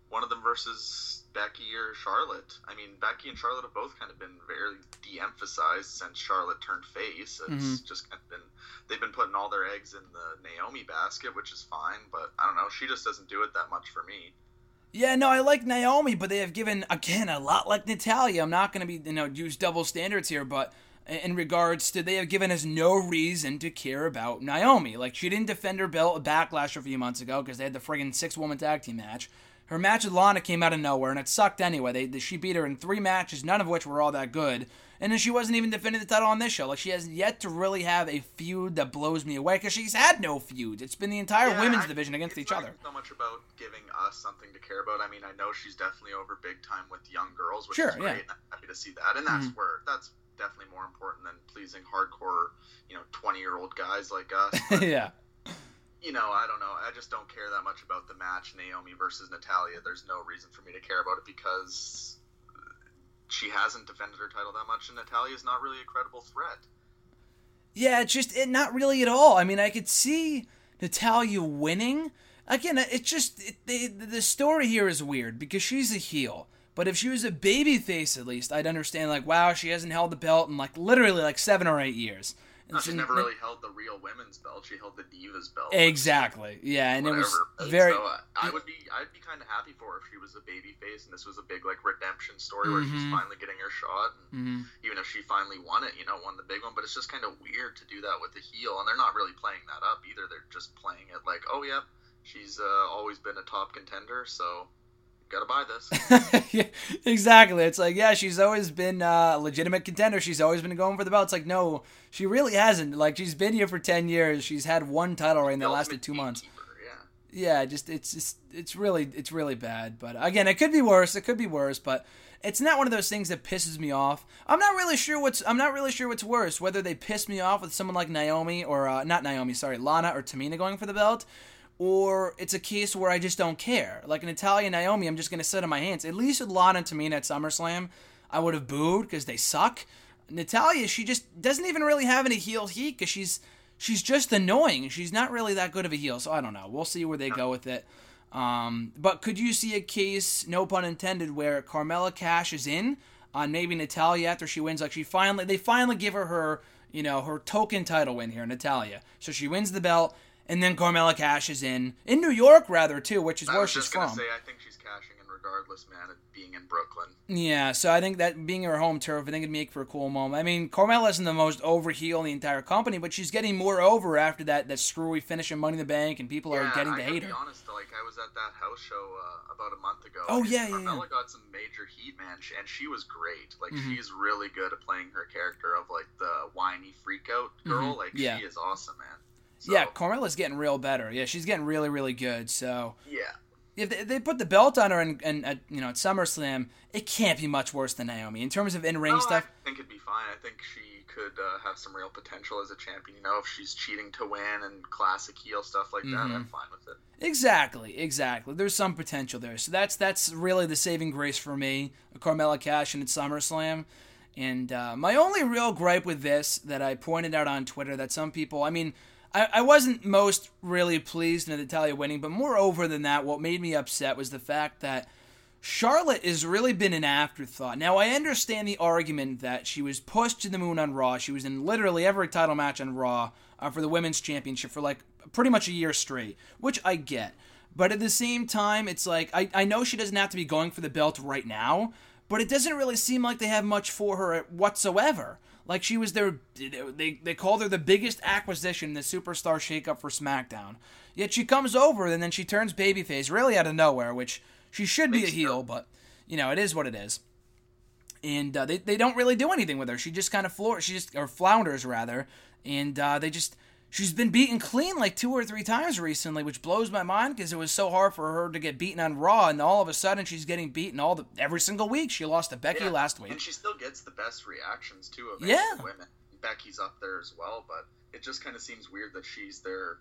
E: one of them versus Becky or Charlotte. I mean, Becky and Charlotte have both kind of been very de-emphasized since Charlotte turned face. It's mm-hmm. just kind of been they've been putting all their eggs in the Naomi basket, which is fine. But I don't know, she just doesn't do it that much for me.
D: Yeah, no, I like Naomi, but they have given again a lot like Natalya. I'm not going to be you know use double standards here, but in regards to they have given us no reason to care about Naomi. Like she didn't defend her belt backlash a few months ago because they had the friggin' six woman tag team match. Her match with Lana came out of nowhere, and it sucked anyway. They, she beat her in three matches, none of which were all that good. And then she wasn't even defending the title on this show. Like she has yet to really have a feud that blows me away because she's had no feuds. It's been the entire
E: yeah,
D: women's
E: I,
D: division against each other.
E: So much about giving us something to care about. I mean, I know she's definitely over big time with young girls, which
D: sure,
E: is great.
D: Yeah.
E: I'm happy to see that, and that's mm-hmm. where that's definitely more important than pleasing hardcore, you know, twenty year old guys like us.
D: But, yeah
E: you know, I don't know. I just don't care that much about the match, Naomi versus Natalya. There's no reason for me to care about it because she hasn't defended her title that much, and Natalya is not really a credible threat.
D: Yeah, it's just it, not really at all. I mean, I could see Natalya winning. Again, it's just it, the the story here is weird because she's a heel. But if she was a baby face, at least I'd understand. Like, wow, she hasn't held the belt in like literally like seven or eight years.
E: No, she never really held the real women's belt. She held the Divas belt.
D: Exactly. Yeah, and whatever. it was very. So, uh,
E: I would be, I'd be kind of happy for her if she was a baby face, and this was a big like redemption story mm-hmm. where she's mm-hmm. finally getting her shot. And mm-hmm. Even if she finally won it, you know, won the big one. But it's just kind of weird to do that with the heel, and they're not really playing that up either. They're just playing it like, oh yeah, she's uh, always been a top contender, so gotta buy this.
D: yeah, exactly. It's like, yeah, she's always been a legitimate contender. She's always been going for the belt. It's like, no, she really hasn't. Like, she's been here for ten years. She's had one title reign that lasted two months. Yeah, just it's just it's really it's really bad. But again, it could be worse. It could be worse. But it's not one of those things that pisses me off. I'm not really sure what's I'm not really sure what's worse. Whether they piss me off with someone like Naomi or uh, not Naomi, sorry, Lana or Tamina going for the belt, or it's a case where I just don't care. Like Natalya Naomi, I'm just going to sit on my hands. At least with Lana and Tamina at SummerSlam, I would have booed because they suck. Natalya, she just doesn't even really have any heel heat because she's she's just annoying. She's not really that good of a heel, so I don't know. We'll see where they go with it. Um, but could you see a case, no pun intended, where Carmella cashes in on maybe Natalya after she wins? Like she finally, they finally give her her, you know, her token title win here, Natalya. So she wins the belt, and then Carmella cashes in in New York rather too, which is
E: I
D: where she's from.
E: say, I think she's cashing in regardless, man. Of being in Brooklyn.
D: Yeah, so I think that being her home turf, I think it'd make for a cool moment. I mean, Carmella isn't the most over heel in the entire company, but she's getting more over after that that screwy finish in Money in the Bank, and people are
E: yeah,
D: getting
E: I
D: to
E: gotta
D: hate
E: be
D: her.
E: honest, like I was at that house show uh, about a month ago.
D: Oh, yeah, yeah,
E: Carmella
D: yeah.
E: got some major heat, man, and she was great. Like
D: Mhm.
E: she's really good at playing her character of like the whiny freak out girl.
D: Mhm,
E: Like
D: yeah.
E: she is awesome, man. So,
D: Yeah, Carmella's getting real better. Yeah, she's getting really, really good. So
E: yeah.
D: if they, they put the belt on her and, and at, you know at SummerSlam, it can't be much worse than Naomi in terms of in ring
E: No,
D: stuff.
E: I think it'd be fine. I think she could uh, have some real potential as a champion. You know, if she's cheating to win and classic heel stuff like that,
D: Mm-hmm.
E: I'm fine with it.
D: Exactly, exactly. There's some potential there. So that's that's really the saving grace for me. Carmella Cash and at SummerSlam. And uh, my only real gripe with this that I pointed out on Twitter that some people, I mean, I, I wasn't most really pleased with Natalya winning, but moreover than that, what made me upset was the fact that Charlotte has really been an afterthought. Now, I understand the argument that she was pushed to the moon on Raw. She was in literally every title match on Raw uh, for the Women's Championship for like pretty much a year straight, which I get. But at the same time, it's like, I, I know she doesn't have to be going for the belt right now, but it doesn't really seem like they have much for her whatsoever. Like she was their, they they called her the biggest acquisition in the superstar shakeup for SmackDown. Yet she comes over and then she turns babyface really out of nowhere, which she should be a heel, but you know it is what it is. And uh, they they don't really do anything with her. She just kind of floor, she just or flounders rather, and uh, they just she's been beaten clean like two or three times recently, which blows my mind because it was so hard for her to get beaten on Raw, and all of a sudden she's getting beaten all the every single week. She lost to Becky
E: Yeah,
D: last week.
E: and she still gets the best reactions too of
D: Yeah.
E: women. Becky's up there as well, but it just kind of seems weird that she's their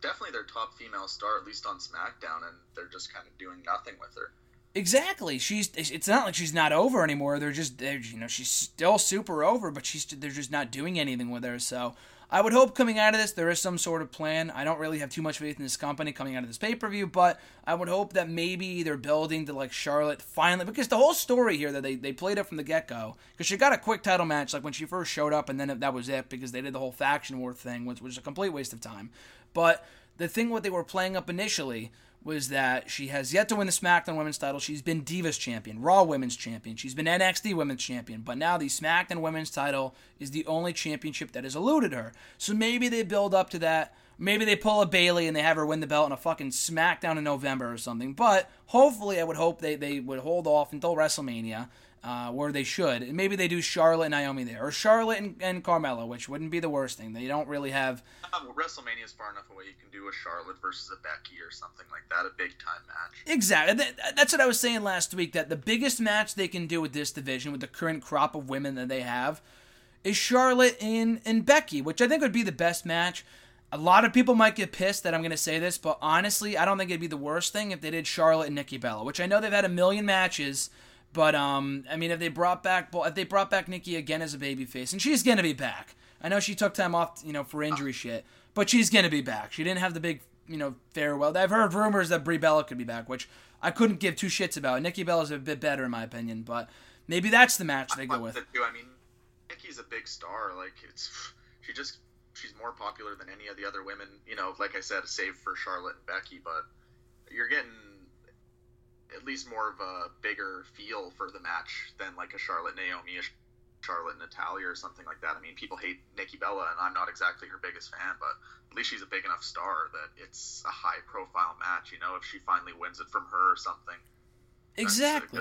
E: definitely their top female star, at least on SmackDown, and they're just kind of doing nothing with her.
D: Exactly. She's. It's not like she's not over anymore. They're just. They're, you know, she's still super over, but she's. They're just not doing anything with her. So I would hope coming out of this there is some sort of plan. I don't really have too much faith in this company coming out of this pay per view, but I would hope that maybe they're building to like Charlotte finally because the whole story here that they they played it from the get go because she got a quick title match like when she first showed up and then that was it because they did the whole faction war thing which was a complete waste of time. But the thing what they were playing up initially was that she has yet to win the SmackDown Women's title. She's been Divas Champion, Raw Women's Champion. She's been NXT Women's Champion. But now the SmackDown Women's title is the only championship that has eluded her. So maybe they build up to that. Maybe they pull a Bayley and they have her win the belt in a fucking SmackDown in November or something. But hopefully, I would hope they, they would hold off until WrestleMania, uh, where they should. And maybe they do Charlotte and Naomi there, or Charlotte and, and Carmella, which wouldn't be the worst thing. They don't really have
E: well, WrestleMania is far enough away. You can do a Charlotte versus a Becky or something like that, a big time match.
D: Exactly. That's what I was saying last week. That the biggest match they can do with this division, with the current crop of women that they have, is Charlotte and and Becky, which I think would be the best match. A lot of people might get pissed that I'm going to say this, but honestly, I don't think it'd be the worst thing if they did Charlotte and Nikki Bella, which I know they've had a million matches. But um, I mean, if they brought back if they brought back Nikki again as a babyface, and she's gonna be back. I know she took time off, you know, for injury shit, but she's gonna be back. She didn't have the big, you know, farewell. I've heard rumors that Brie Bella could be back, which I couldn't give two shits about. Nikki Bella's a bit better in my opinion, but maybe that's the match they go
E: But
D: with.
E: the two, I mean, Nikki's a big star. Like it's, she just she's more popular than any of the other women. You know, like I said, save for Charlotte and Becky, but you're getting at least more of a bigger feel for the match than like a Charlotte Naomi, a Charlotte Natalya, or something like that. I mean, people hate Nikki Bella, and I'm not exactly her biggest fan, but at least she's a big enough star that it's a high profile match. You know, if she finally wins it from her or something,
D: Exactly.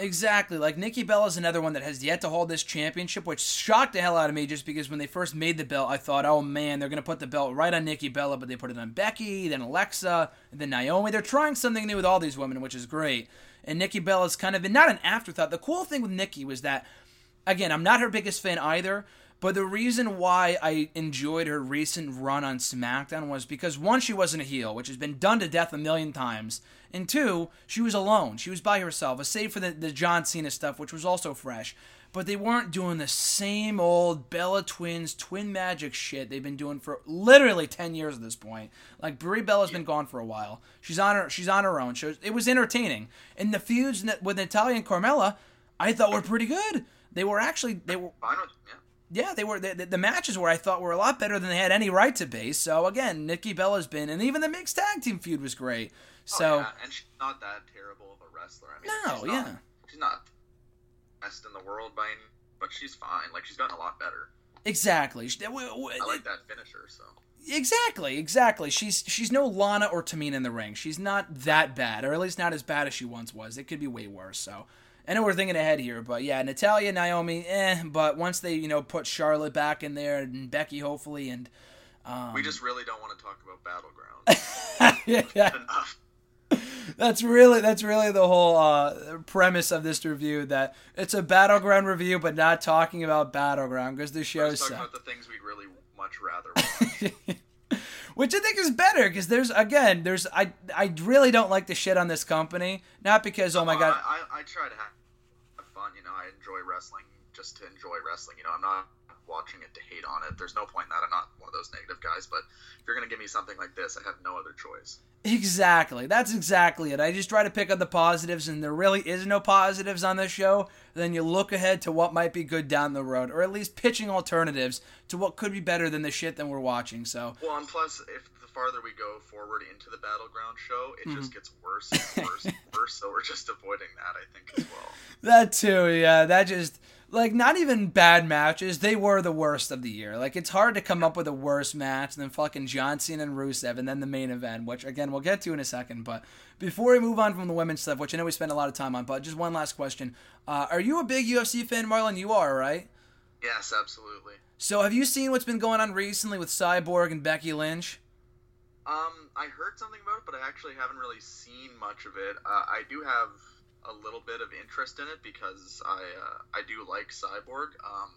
D: Exactly. Like Nikki Bella Bella's another one that has yet to hold this championship, which shocked the hell out of me just because when they first made the belt, I thought, oh man, they're going to put the belt right on Nikki Bella, but they put it on Becky, then Alexa, then Naomi. They're trying something new with all these women, which is great. And Nikki Bella's kind of not an afterthought. The cool thing with Nikki was that, again, I'm not her biggest fan either. But the reason why I enjoyed her recent run on SmackDown was because one, she wasn't a heel, which has been done to death a million times, and two, she was alone. She was by herself, save for the, the John Cena stuff, which was also fresh. but they weren't doing the same old Bella Twins twin magic shit they've been doing for literally ten years at this point. Like Brie Bella's been gone for a while. She's on her she's on her own. So it was entertaining. And the feuds with Natalya and Carmella, I thought were pretty good. They were actually they were
E: Fine with yeah.
D: Yeah, they were the, the, matches where I thought were a lot better than they had any right to be. So again, Nikki Bella's been, and even the mixed tag team feud was great. Oh, so
E: oh, yeah. and she's not that terrible of a wrestler. I mean,
D: No,
E: she's not,
D: yeah.
E: she's not best in the world by any, but she's fine. Like she's gotten a lot better.
D: exactly, She- w- w-
E: I like that finisher. So
D: exactly, exactly. She's she's no Lana or Tamina in the ring. She's not that bad, or at least not as bad as she once was. It could be way worse. So. I know we're thinking ahead here, but yeah, Natalya, Naomi, eh. But once they, you know, put Charlotte back in there and Becky, hopefully, and um,
E: we just really don't want to talk about battleground
D: yeah,
E: enough.
D: That's really that's really the whole uh, premise of this review. That it's a battleground review, but not talking about battleground because the show sucked.
E: about the things we'd really much rather watch.
D: Which I think is better because there's again there's I I really don't like the shit on this company. Not because oh my
E: Uh,
D: god
E: I, I, I try to have, have fun. You know, I enjoy wrestling just to enjoy wrestling. You know, I'm not watching it to hate on it. There's no point in that. I'm not one of those negative guys. But if you're gonna give me something like this, I have no other choice.
D: exactly that's exactly it. I just try to pick up the positives, and there really is no positives on this show. Then you look ahead to what might be good down the road, or at least pitching alternatives to what could be better than the shit that we're watching. So
E: Well, and plus, if farther we go forward into the battleground show, it
D: Mm-hmm.
E: just gets worse and worse and worse. So we're just avoiding that, I think, as well.
D: That too, yeah. That just like not even bad matches. They were the worst of the year. Like it's hard to come up with a worse match than fucking John Cena and Rusev, and then the main event, which again we'll get to in a second. But before we move on from the women's stuff, which I know we spend a lot of time on, but just one last question: uh, Are you a big UFC fan, Marlon? You are, right?
E: Yes, absolutely.
D: So have you seen what's been going on recently with Cyborg and Becky Lynch?
E: Um, I heard something about it, but I actually haven't really seen much of it. Uh, I do have a little bit of interest in it because I uh, I do like Cyborg. Um,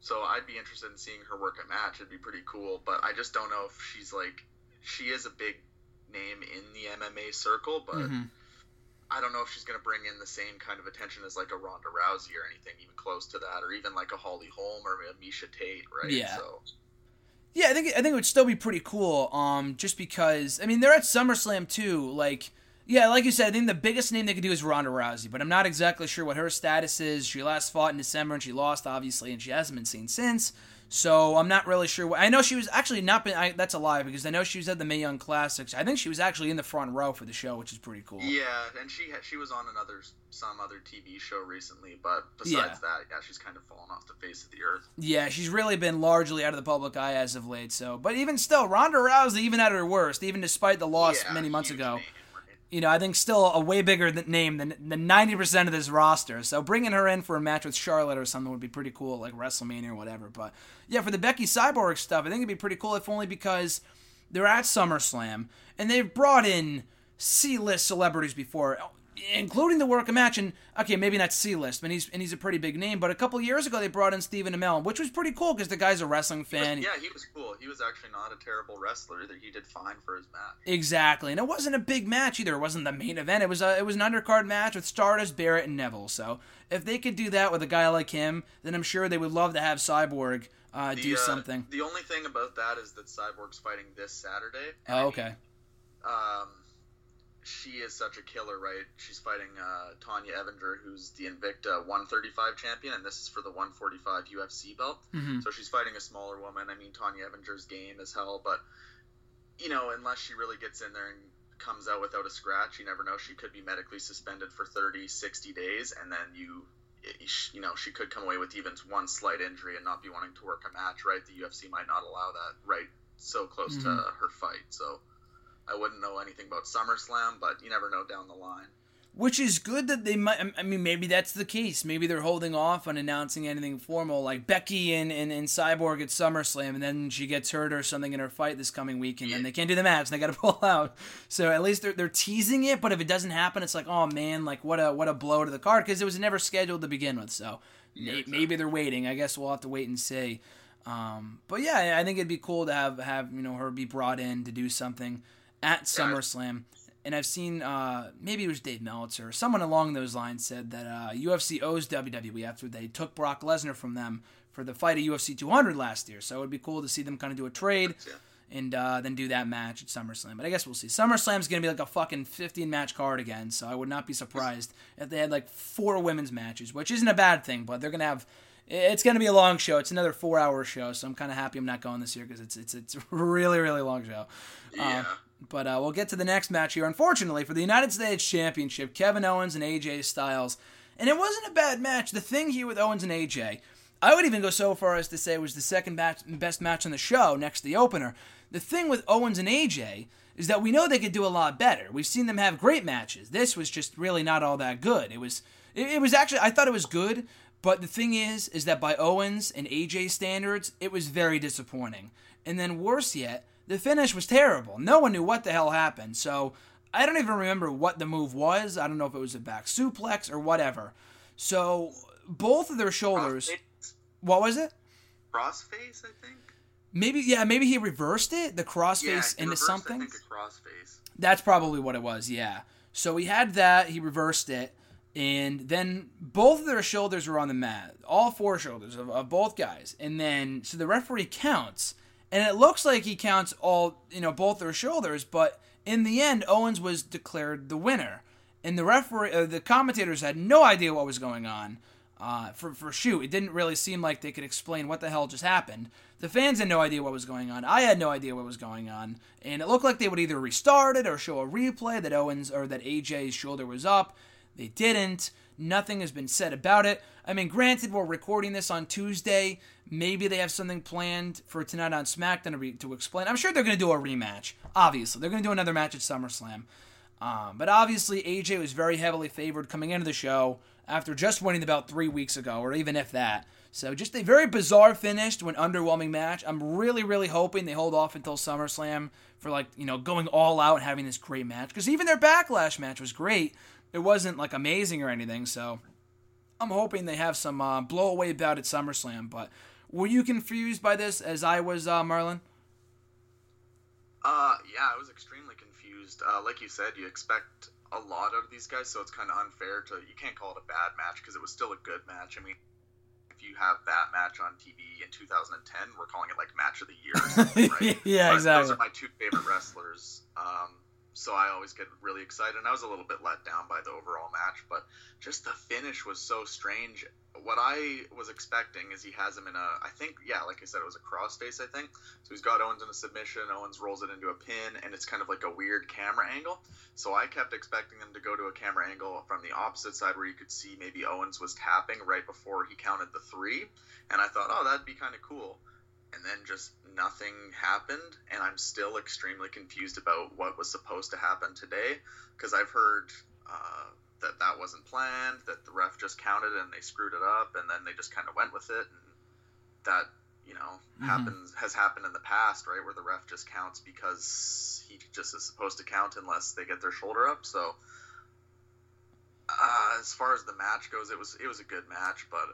E: so I'd be interested in seeing her work a match. It'd be pretty cool. But I just don't know if she's like she is a big name in the MMA circle, but
D: Mhm.
E: I don't know if she's gonna bring in the same kind of attention as like a Ronda Rousey or anything even close to that, or even like a Holly Holm or a Miesha Tate, right?
D: Yeah.
E: So
D: Yeah, I think I think it would still be pretty cool. Um, just because I mean they're at SummerSlam too. Like, yeah, like you said, I think the biggest name they could do is Ronda Rousey, but I'm not exactly sure what her status is. She last fought in December and she lost, obviously, and she hasn't been seen since. So I'm not really sure. What, I know she was actually not been. I, that's a lie because I know she was at the Mae Young Classics. I think she was actually in the front row for the show, which is pretty cool.
E: Yeah, and she she was on another some other TV show recently, but besides
D: Yeah.
E: that, yeah, she's kind of fallen off the face of the earth.
D: Yeah, she's really been largely out of the public eye as of late. So, but even still, Ronda Rousey, even at her worst, even despite the loss
E: Yeah,
D: many months ago,
E: name?
D: You know, I think still a way bigger name than ninety percent of this roster. So bringing her in for a match with Charlotte or something would be pretty cool, like WrestleMania or whatever. But yeah, for the Becky Cyborg stuff, I think it'd be pretty cool if only because they're at SummerSlam and they've brought in C-list celebrities before, including the work a match. And okay, maybe not C-list, but he's and he's a pretty big name. But a couple years ago, they brought in Stephen Amell, which was pretty cool because the guy's a wrestling fan.
E: Yeah, he was cool. He was actually not a terrible wrestler. That he did fine for his match.
D: Exactly, and it wasn't a big match either. It wasn't the main event. It was a it was an undercard match with Stardust, Barrett, and Neville. So if they could do that with a guy like him, then I'm sure they would love to have Cyborg uh,
E: The,
D: do
E: uh,
D: something.
E: The only thing about that is that Cyborg's fighting this Saturday.
D: Oh,
E: I
D: okay.
E: mean, um, she is such a killer, right? She's fighting uh, Tonya Evinger, who's the Invicta 135 champion, and this is for the 145 UFC belt.
D: Mhm.
E: So she's fighting a smaller woman. I mean, Tonya Evinger's game is hell, but you know, unless she really gets in there and comes out without a scratch, you never know. She could be medically suspended for 30, 60 days, and then you. You know, she could come away with even one slight injury and not be wanting to work a match, right? The UFC might not allow that, right? So close to her fight. So I wouldn't know anything about SummerSlam, but you never know down the line.
D: Which is good that they might. I mean, maybe that's the case. Maybe they're holding off on announcing anything formal, like Becky and, and, and Cyborg at SummerSlam, and then she gets hurt or something in her fight this coming week, and then they can't do the match, and they got to pull out. So at least they're, they're teasing it. But if it doesn't happen, it's like, oh man, like what a what a blow to the card because it was never scheduled to begin with. So may- maybe they're waiting. I guess we'll have to wait and see. Um, but yeah, I think it'd be cool to have have you know her be brought in to do something at SummerSlam. and I've seen uh, maybe it was Dave Meltzer or someone along those lines said that uh, UFC owes WWE after they took Brock Lesnar from them for the fight at UFC 200 last year. So it would be cool to see them kind of do a trade and uh, then do that match at SummerSlam. But I guess we'll see. SummerSlam's gonna be like a fucking 15 match card again, so I would not be surprised if they had like four women's matches, which isn't a bad thing. But they're gonna have. It's gonna be a long show. It's another four hour show, so I'm kind of happy I'm not going this year because it's it's it's a really really long show.
E: Yeah.
D: Uh, but uh, we'll get to the next match here. Unfortunately, for the United States Championship, Kevin Owens and AJ Styles. And it wasn't a bad match. The thing here with Owens and AJ, I would even go so far as to say it was the second match, best match on the show next to the opener. The thing with Owens and AJ is that we know they could do a lot better. We've seen them have great matches. This was just really not all that good. It was it, it was actually I thought it was good, but the thing is is that by Owens and AJ standards, it was very disappointing. And then worse yet, the finish was terrible. No one knew what the hell happened. So I don't even remember what the move was. I don't know if it was a back suplex or whatever. So both of their shoulders.
E: Crossface,
D: What was it?
E: crossface, I think.
D: Maybe yeah, maybe he reversed it, the
E: Yeah,
D: crossface
E: he
D: into
E: reversed,
D: something.
E: I think a crossface.
D: That's probably what it was, yeah. So he had that, he reversed it, and then both of their shoulders were on the mat. All four shoulders of, of both guys. And then so the referee counts, and it looks like he counts all, you know, both their shoulders, but in the end Owens was declared the winner. And the referee uh, the commentators had no idea what was going on. Uh, for for shoot, it didn't really seem like they could explain what the hell just happened. The fans had no idea what was going on. I had no idea what was going on, and it looked like they would either restart it or show a replay that Owens or that AJ's shoulder was up. They didn't. Nothing has been said about it. I mean, granted, we're recording this on Tuesday. Maybe they have something planned for tonight on SmackDown to, explain. I'm sure they're going to do a rematch. Obviously, they're going to do another match at SummerSlam. Um, but obviously, AJ was very heavily favored coming into the show after just winning about three weeks ago, or even if that. So just a very bizarre finish to an underwhelming match. I'm really, really hoping they hold off until SummerSlam for like you know going all out and having this great match because even their Backlash match was great. It wasn't like amazing or anything. So I'm hoping they have some uh, blow away bout at SummerSlam. But were you confused by this as I was, uh, Marlon?
E: Uh, yeah, I was extremely confused. Uh, like you said, you expect a lot out of these guys, so it's kind of unfair to. You can't call it a bad match because it was still a good match. I mean, if you have that match on TV in 2010, we're calling it like match of the year, or something, right?
D: Yeah,
E: But
D: exactly.
E: Those are my two favorite wrestlers. Um, so I always get really excited. And I was a little bit let down by the overall match, but just the finish was so strange. What I was expecting is he has him in a, I think, yeah, like I said, it was a crossface, I think. So he's got Owens in a submission. Owens rolls it into a pin, and it's kind of like a weird camera angle. So I kept expecting them to go to a camera angle from the opposite side where you could see maybe Owens was tapping right before he counted the three. And I thought, oh, that'd be kind of cool and then just nothing happened and i'm still extremely confused about what was supposed to happen today because i've heard uh, that that wasn't planned that the ref just counted and they screwed it up and then they just kind of went with it and that you know happens has happened in the past right where the ref just counts because he just is supposed to count unless they get their shoulder up so uh, as far as the match goes it was it was a good match but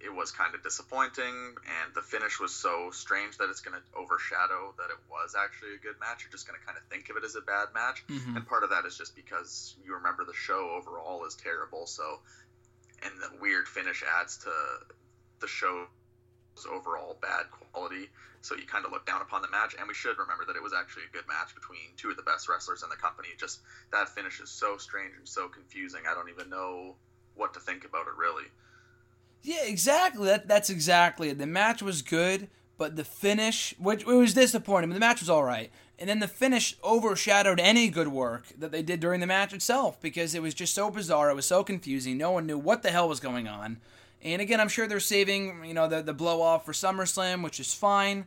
E: it was kind of disappointing, and the finish was so strange that it's going to overshadow that it was actually a good match. You're just going to kind of think of it as a bad match,
D: Mhm.
E: and part of that is just because you remember the show overall is terrible. So, and the weird finish adds to the show's overall bad quality. So you kind of look down upon the match, and we should remember that it was actually a good match between two of the best wrestlers in the company. Just that finish is so strange and so confusing. I don't even know what to think about it really.
D: Yeah, exactly. That that's exactly it. The match was good, but the finish, which was disappointing. But the match was all right, and then the finish overshadowed any good work that they did during the match itself because it was just so bizarre. It was so confusing. No one knew what the hell was going on. And again, I'm sure they're saving you know the the blow off for SummerSlam, which is fine.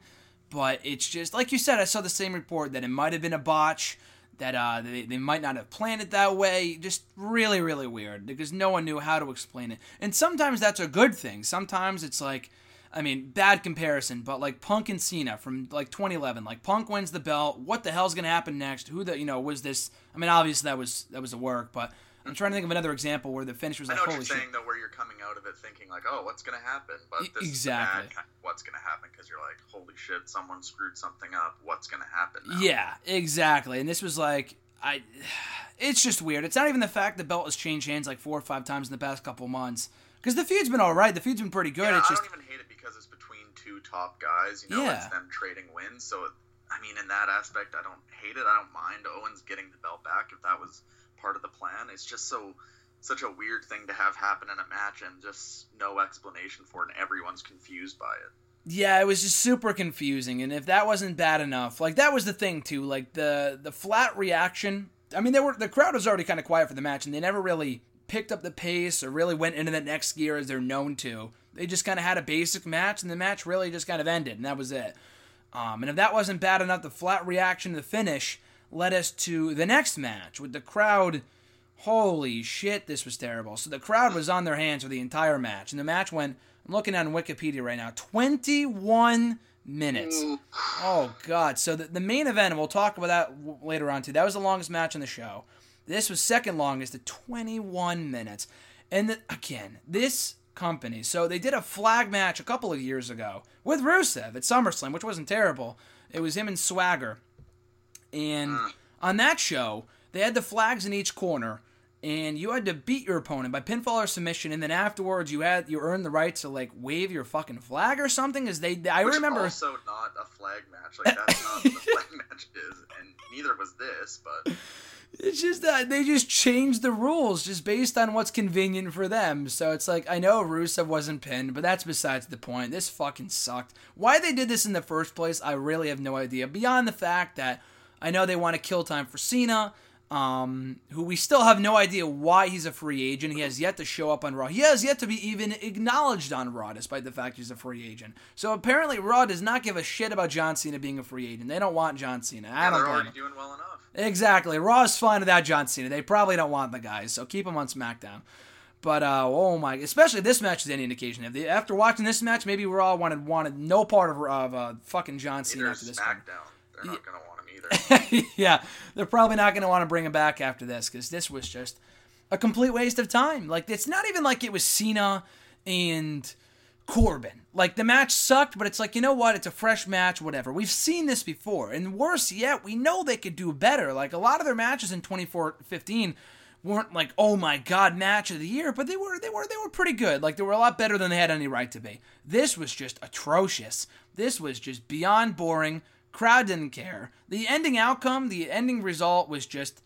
D: But it's just like you said. I saw the same report that it might have been a botch that uh, they, they might not have planned it that way. Just really, really weird because no one knew how to explain it. And sometimes that's a good thing. Sometimes it's like, I mean, bad comparison, but like Punk and Cena from like 2011. Like Punk wins the belt. What the hell's gonna happen next? Who the you know was this? I mean, obviously that was that was a work, but I'm trying to think of another example where the finish was like, I
E: know what
D: holy
E: you're
D: shit.
E: saying though, where you're coming out of it thinking like, oh, what's gonna happen? But this
D: exactly.
E: is bad kind of what's gonna happen because you're like, holy shit, someone screwed something up. What's gonna happen? Now?
D: Yeah, exactly. And this was like, I, it's just weird. It's not even the fact the belt has changed hands like four or five times in the past couple months. Because the feud's been all right. The feud's been pretty good.
E: Yeah,
D: it's
E: I
D: just
E: don't even hate it because it's between two top guys. You know,
D: Yeah.
E: it's them trading wins. So, I mean, in that aspect, I don't hate it. I don't mind Owens getting the belt back if that was part of the plan. It's just so such a weird thing to have happen in a match and just no explanation for it, and everyone's confused by it.
D: Yeah, it was just super confusing, and if that wasn't bad enough, like that was the thing too, like the the flat reaction. I mean, they were the crowd was already kind of quiet for the match, and they never really picked up the pace or really went into the next gear as they're known to. They just kind of had a basic match, and the match really just kind of ended, and that was it. Um, and if that wasn't bad enough, the flat reaction to the finish led us to the next match with the crowd. Holy shit, this was terrible. So the crowd was on their hands for the entire match, and the match went. I'm looking on Wikipedia right now. 21 minutes. Oh god. So the, the main event, and we'll talk about that w- later on too. That was the longest match on the show. This was second longest at 21 minutes. And the, again, this company. So they did a flag match a couple of years ago with Rusev at SummerSlam, which wasn't terrible. It was him and Swagger. And mm. on that show, they had the flags in each corner, and you had to beat your opponent by pinfall or submission, and then afterwards you had you earned the right to like wave your fucking flag or something. As they, I
E: Which
D: remember.
E: also not a flag match. Like that's not what a flag match is, and neither was this. But
D: It's just that they just changed the rules just based on what's convenient for them. So it's like I know Rusev wasn't pinned, but that's besides the point. This fucking sucked. Why they did this in the first place, I really have no idea. Beyond the fact that I know they want to kill time for Cena, um, who we still have no idea why he's a free agent. He has yet to show up on Raw. He has yet to be even acknowledged on Raw, despite the fact he's a free agent. So apparently, Raw does not give a shit about John Cena being a free agent. They don't want John Cena. I
E: yeah,
D: don't
E: they're already doing well enough.
D: Exactly. Raw's fine without John Cena. They probably don't want the guys, so keep him on SmackDown. But uh, oh my, especially this match is any indication. If they, after watching this match, maybe Raw wanted wanted no part of, of uh, fucking John Cena
E: Neither
D: after this.
E: SmackDown. They're not gonna want either.
D: yeah, they're probably not going to want to bring him back after this because this was just a complete waste of time. Like it's not even like it was Cena and Corbin. Like the match sucked, but it's like you know what? It's a fresh match, whatever. We've seen this before, and worse yet, we know they could do better. Like a lot of their matches in 2015 weren't like oh my god match of the year, but they were they were they were pretty good. Like they were a lot better than they had any right to be. This was just atrocious. This was just beyond boring. Crowd didn't care. The ending outcome, the ending result was just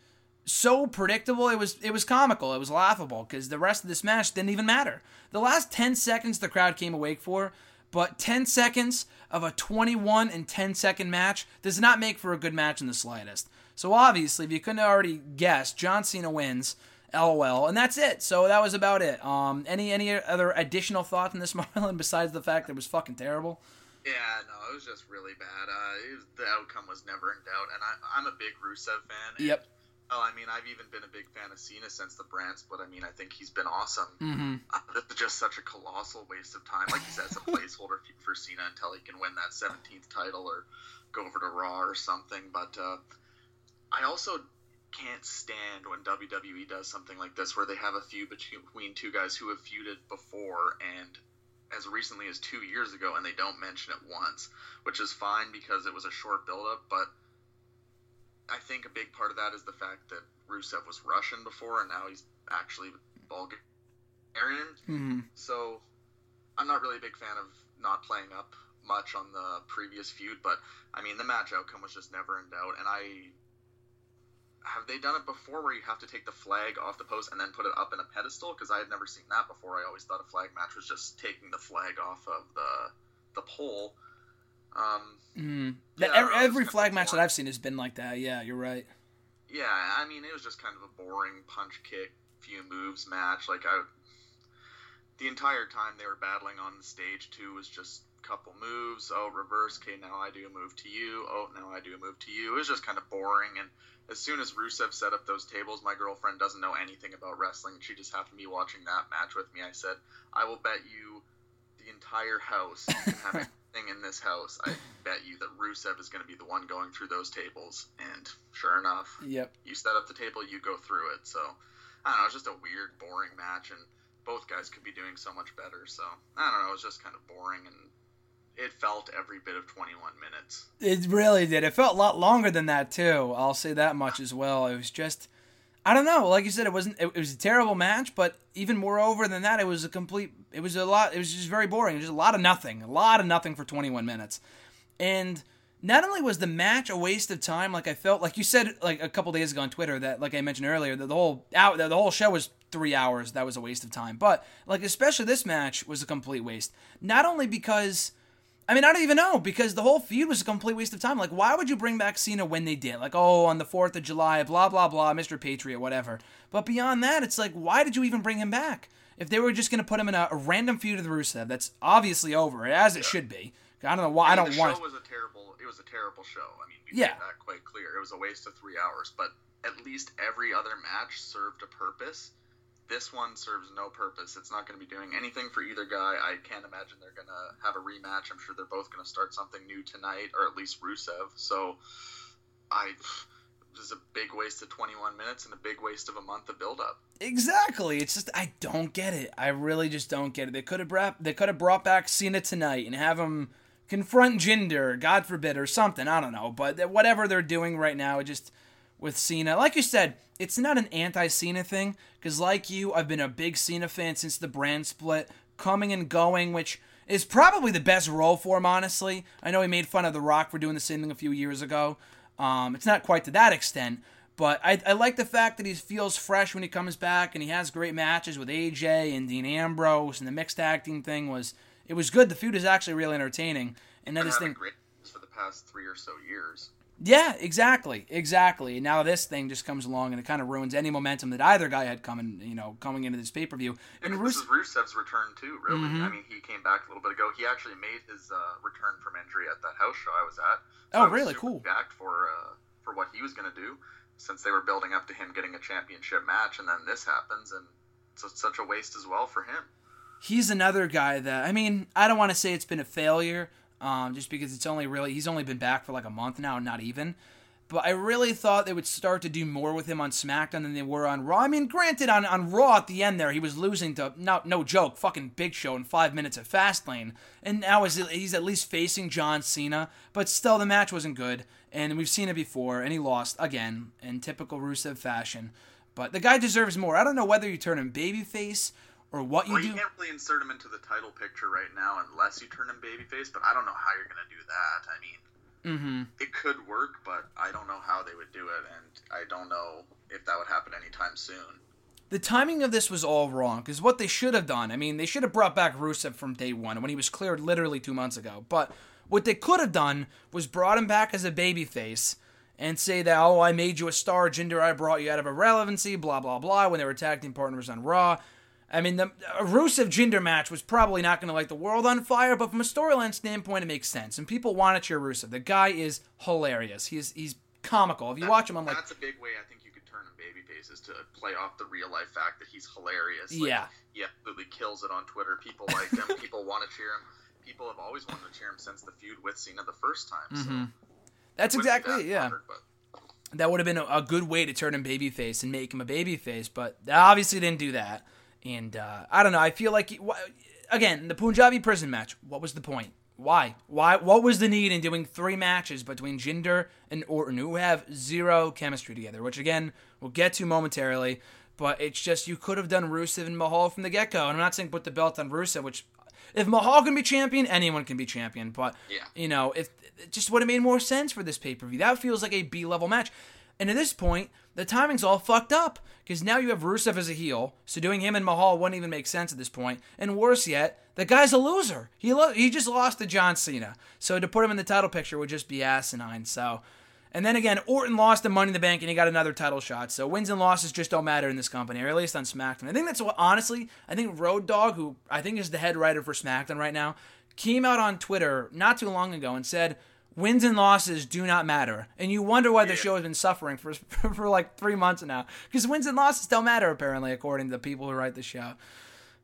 D: so predictable. It was it was comical. It was laughable because the rest of this match didn't even matter. The last 10 seconds the crowd came awake for, but 10 seconds of a 21 and 10 second match does not make for a good match in the slightest. So obviously, if you couldn't already guess, John Cena wins. LOL, and that's it. So that was about it. Um, any any other additional thoughts on this, Marlon, besides the fact that it was fucking terrible?
E: Yeah, no, it was just really bad. Uh, was, the outcome was never in doubt, and I, I'm a big Rusev fan.
D: Yep.
E: Oh, I mean, I've even been a big fan of Cena since the brand split. I mean, I think he's been awesome.
D: Mm-hmm.
E: Uh, just such a colossal waste of time. Like you said, it's a placeholder for Cena until he can win that 17th title or go over to Raw or something. But uh, I also can't stand when WWE does something like this where they have a feud between two guys who have feuded before and as recently as two years ago and they don't mention it once, which is fine because it was a short build-up, but I think a big part of that is the fact that Rusev was Russian before and now he's actually Bulgarian.
D: Mm-hmm.
E: So I'm not really a big fan of not playing up much on the previous feud, but I mean the match outcome was just never in doubt. And I have they done it before where you have to take the flag off the post and then put it up in a pedestal? Because I had never seen that before. I always thought a flag match was just taking the flag off of the the pole. Um,
D: Mm.
E: Yeah,
D: every, every flag match that. I've seen has been like that. Yeah, you're right.
E: yeah, I mean it was just kind of a boring punch kick, few moves match. Like I, the entire time they were battling on the stage too was just couple moves. Oh, reverse. Okay, now I do a move to you. Oh, now I do a move to you. It was just kind of boring. And as soon as Rusev set up those tables, my girlfriend doesn't know anything about wrestling. She just happened to be watching that match with me. I said, I will bet you the entire house. You can have anything in this house. I bet you that Rusev is going to be the one going through those tables. And sure enough,
D: Yep.
E: you set up the table, you go through it. So I don't know, it's just a weird, boring match, and both guys could be doing so much better. So I don't know, it was just kind of boring, and it felt every bit of 21 minutes.
D: It really did. It felt a lot longer than that too. I'll say that much as well. It was just I don't know. Like you said, it wasn't. It, was a terrible match, but even moreover than that, it was a complete. It was a lot. It was just very boring. Just a lot of nothing. A lot of nothing for 21 minutes, and not only was the match a waste of time, like I felt, like you said, like a couple days ago on Twitter, that like I mentioned earlier, that the whole out, the whole show was three hours. That was a waste of time. But like especially this match was a complete waste. Not only because I mean, I don't even know because the whole feud was a complete waste of time. Like, why would you bring back Cena when they did? Like, oh, on the 4th of July, blah, blah, blah, Mr. Patriot, whatever. But beyond that, it's like, why did you even bring him back? If they were just going to put him in a, a, random feud with Rusev, that's obviously over, as it yeah. should be. I don't know why. I, mean, I don't
E: the
D: want.
E: show was a terrible. It was a terrible show. I mean, we
D: yeah.
E: made that quite clear. It was a waste of three hours, but at least every other match served a purpose this one serves no purpose. It's not going to be doing anything for either guy. I can't imagine they're going to have a rematch. I'm sure they're both going to start something new tonight, or at least Rusev. So, I this is a big waste of 21 minutes and a big waste of a month of build-up.
D: Exactly. It's just I don't get it. I really just don't get it. They could have brought they could have brought back Cena tonight and have him confront Jinder, God forbid, or something. I don't know. But whatever they're doing right now, just with Cena. Like you said, it's not an anti Cena thing, because like you, I've been a big Cena fan since the brand split, coming and going, which is probably the best role for him, honestly. I know he made fun of The Rock for doing the same thing a few years ago. Um, it's not quite to that extent, but I, I, like the fact that he feels fresh when he comes back, and he has great matches with AJ and Dean Ambrose, and the mixed acting thing was it was good. The feud is actually really entertaining, and then this thing
E: great for the past three or so years.
D: Yeah, exactly, exactly. Now this thing just comes along and it kind of ruins any momentum that either guy had coming, you know, coming into this pay per view.
E: And Rus- this is Rusev's return too. Really, mm-hmm. I mean, he came back a little bit ago. He actually made his uh, return from injury at that house show I was at.
D: So oh, really? Cool.
E: Back for uh, for what he was going to do, since they were building up to him getting a championship match, and then this happens, and it's such a waste as well for him.
D: He's another guy that I mean, I don't want to say it's been a failure um, just because it's only really he's only been back for like a month now, not even. But I really thought they would start to do more with him on SmackDown than they were on Raw. I mean, granted, on, on Raw at the end there, he was losing to no no joke, fucking Big Show in five minutes at Fastlane, and now he's at least facing John Cena. But still, the match wasn't good, and we've seen it before, and he lost again in typical Rusev fashion. But the guy deserves more. I don't know whether you turn him babyface or what you
E: well,
D: do.
E: You can't really insert him into the title picture right now unless you turn him babyface. But I don't know how you're going to do that. I
D: mean, mm-hmm.
E: it could work, but I don't know how they would do it, and I don't know if that would happen anytime soon.
D: The timing of this was all wrong because what they should have done, I mean, they should have brought back Rusev from day one when he was cleared literally two months ago. But what they could have done was brought him back as a babyface and say that, oh, I made you a star, Jinder, I brought you out of irrelevancy, blah, blah, blah, when they were tag team partners on Raw. I mean, the Rusev Jinder match was probably not going to light the world on fire, but from a storyline standpoint, it makes sense, and people want to cheer Rusev. The guy is hilarious. He's he's comical. If you
E: that,
D: watch him, I'm like,
E: that's a big way I think you could turn him babyface is to play off the real life fact that he's hilarious. Like,
D: yeah,
E: he absolutely kills it on Twitter. People like him. people want to cheer him. People have always wanted to cheer him since the feud with Cena the first time.
D: Mm-hmm. So that's exactly that yeah. That would have been a, a good way to turn him babyface and make him a babyface, but they obviously didn't do that. And uh, I don't know. I feel like again the Punjabi prison match. What was the point? Why? Why? What was the need in doing three matches between Jinder and Orton, who have zero chemistry together? Which again we'll get to momentarily. But it's just you could have done Rusev and Mahal from the get go. And I'm not saying put the belt on Rusev, which if Mahal can be champion, anyone can be champion. But
E: yeah.
D: you know, if it just would have made more sense for this pay per view. That feels like a B level match. And at this point, the timing's all fucked up because now you have Rusev as a heel, so doing him and Mahal wouldn't even make sense at this point. And worse yet, the guy's a loser. He lo- he just lost to John Cena, so to put him in the title picture would just be asinine. So, and then again, Orton lost the Money in the Bank and he got another title shot. So wins and losses just don't matter in this company, or at least on SmackDown. I think that's what honestly, I think Road Dog, who I think is the head writer for SmackDown right now, came out on Twitter not too long ago and said wins and losses do not matter. And you wonder why the show has been suffering for, for like three months now. Because wins and losses don't matter, apparently, according to the people who write the show.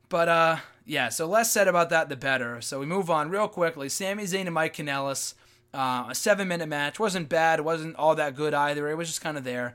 D: But, uh, yeah, so less said about that, the better. So we move on real quickly. Sami Zayn and Mike Kanellis. Uh, a seven minute match. Wasn't bad. Wasn't all that good either. It was just kind of there.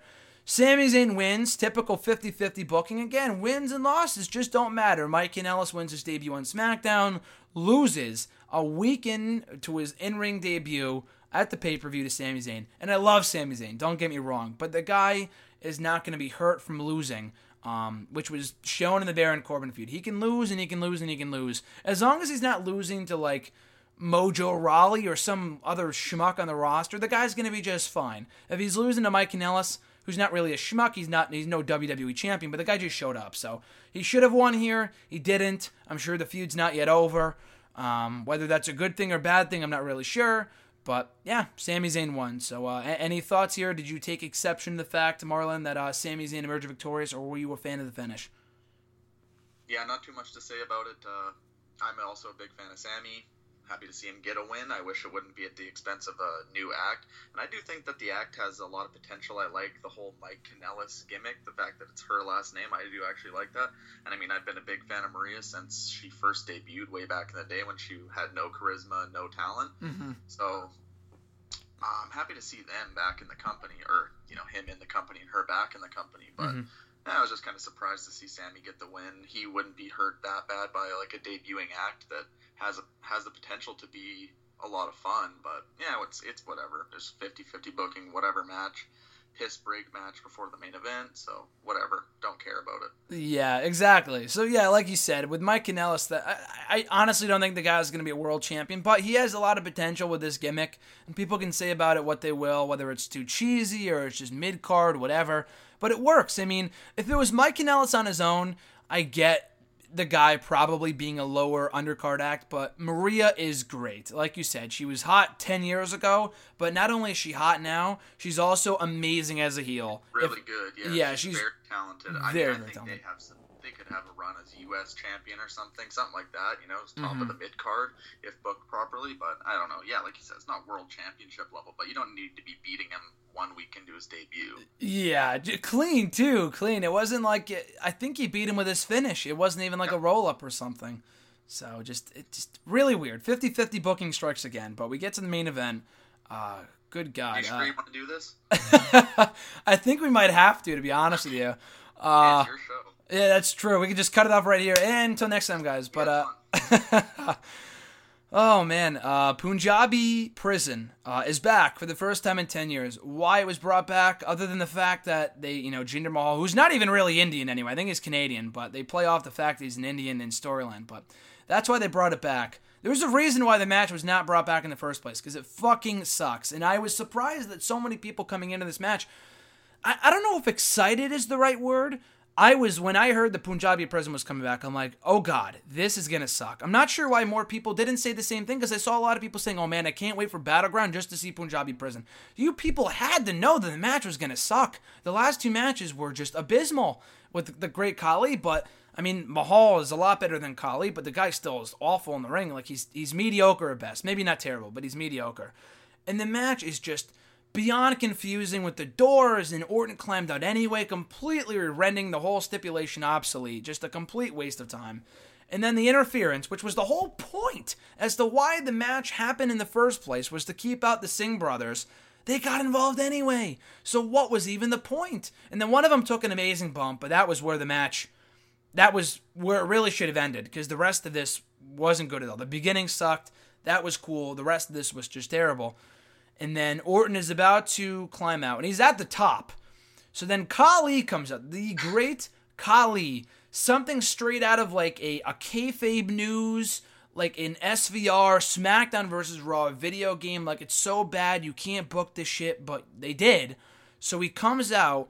D: Sami Zayn wins, typical 50 50 booking. Again, wins and losses just don't matter. Mike Kanellis wins his debut on SmackDown, loses a week in to his in ring debut at the pay per view to Sami Zayn. And I love Sami Zayn, don't get me wrong, but the guy is not going to be hurt from losing. Um, which was shown in the Baron Corbin feud. He can lose and he can lose and he can lose. As long as he's not losing to like Mojo Rawley or some other schmuck on the roster, the guy's going to be just fine. If he's losing to Mike Kanellis, who's not really a schmuck, he's not he's no WWE champion, but the guy just showed up. So he should have won here. He didn't. I'm sure the feud's not yet over. Um, whether that's a good thing or bad thing, I'm not really sure. But yeah, Sami Zayn won. So uh, any thoughts here? Did you take exception to the fact, Marlon, that uh, Sami Zayn emerged victorious, or were you a fan of the finish?
E: Yeah, not too much to say about it. Uh, I'm also a big fan of Sami happy to see him get a win. I wish it wouldn't be at the expense of a new act. And I do think that the act has a lot of potential. I like the whole Mike Kanellis gimmick, the fact that it's her last name. I do actually like that. And I mean, I've been a big fan of Maria since she first debuted way back in the day when she had no charisma, no talent. Mm-hmm. So uh, I'm happy to see them back in the company, or you know, him in the company and her back in the company. But mm-hmm. I was just kind of surprised to see Sammy get the win. He wouldn't be hurt that bad by like a debuting act that has a has the potential to be a lot of fun. But yeah, it's it's whatever. There's 50-50 booking, whatever match, piss break match before the main event. So whatever, don't care about it.
D: Yeah, exactly. So yeah, like you said, with Mike Kanellis, that I, I honestly don't think the guy is going to be a world champion, but he has a lot of potential with this gimmick, and people can say about it what they will, whether it's too cheesy or it's just mid card, whatever. But it works. I mean, if it was Mike Kanellis on his own, I get the guy probably being a lower undercard act, but Maria is great. Like you said, she was hot 10 years ago, but not only is she hot now, she's also amazing as a heel.
E: Really if, good, yeah.
D: Yeah, she's,
E: she's very talented.
D: Very,
E: I, mean, I think
D: talented.
E: they have some they could have a run as U.S. champion or something, something like that. You know, top mm-hmm. of the mid card if booked properly. But I don't know. Yeah, like you said, it's not world championship level, but you don't need to be beating him one week into his debut.
D: Yeah, clean too, clean. It wasn't like I think he beat him with his finish. It wasn't even like a roll up or something. So just it just really weird. 50-50 booking strikes again, but we get to the main event. Uh, good God.
E: you sure
D: uh,
E: you want to do this?
D: I think we might have to, to be honest with you.
E: Uh, it's your show.
D: Yeah, that's true. We can just cut it off right here. And until next time, guys. But uh, oh man, uh, Punjabi Prison uh, is back for the first time in ten years. Why it was brought back, other than the fact that they, you know, Jinder Mahal, who's not even really Indian anyway. I think he's Canadian, but they play off the fact that he's an Indian in storyline. But that's why they brought it back. There was a reason why the match was not brought back in the first place because it fucking sucks. And I was surprised that so many people coming into this match. I, I don't know if excited is the right word, I was when I heard the Punjabi prison was coming back, I'm like, oh god, this is gonna suck. I'm not sure why more people didn't say the same thing because I saw a lot of people saying, oh man, I can't wait for Battleground just to see Punjabi prison. You people had to know that the match was gonna suck. The last two matches were just abysmal with the great Khali, but I mean, Mahal is a lot better than Khali, but the guy still is awful in the ring. Like he's he's mediocre at best. Maybe not terrible, but he's mediocre. And the match is just beyond confusing with the doors and Orton climbed out anyway, completely rendering the whole stipulation obsolete. Just a complete waste of time. And then the interference, which was the whole point as to why the match happened in the first place, was to keep out the Singh brothers. They got involved anyway. So what was even the point? And then one of them took an amazing bump, but that was where the match that was where it really should have ended because the rest of this wasn't good at all. The beginning sucked. That was cool. The rest of this was just terrible. And then Orton is about to climb out, and he's at the top. So then Khali comes up, the great Khali, something straight out of like a, a kayfabe news, like an SVR SmackDown versus Raw video game. Like it's so bad you can't book this shit, but they did. So he comes out.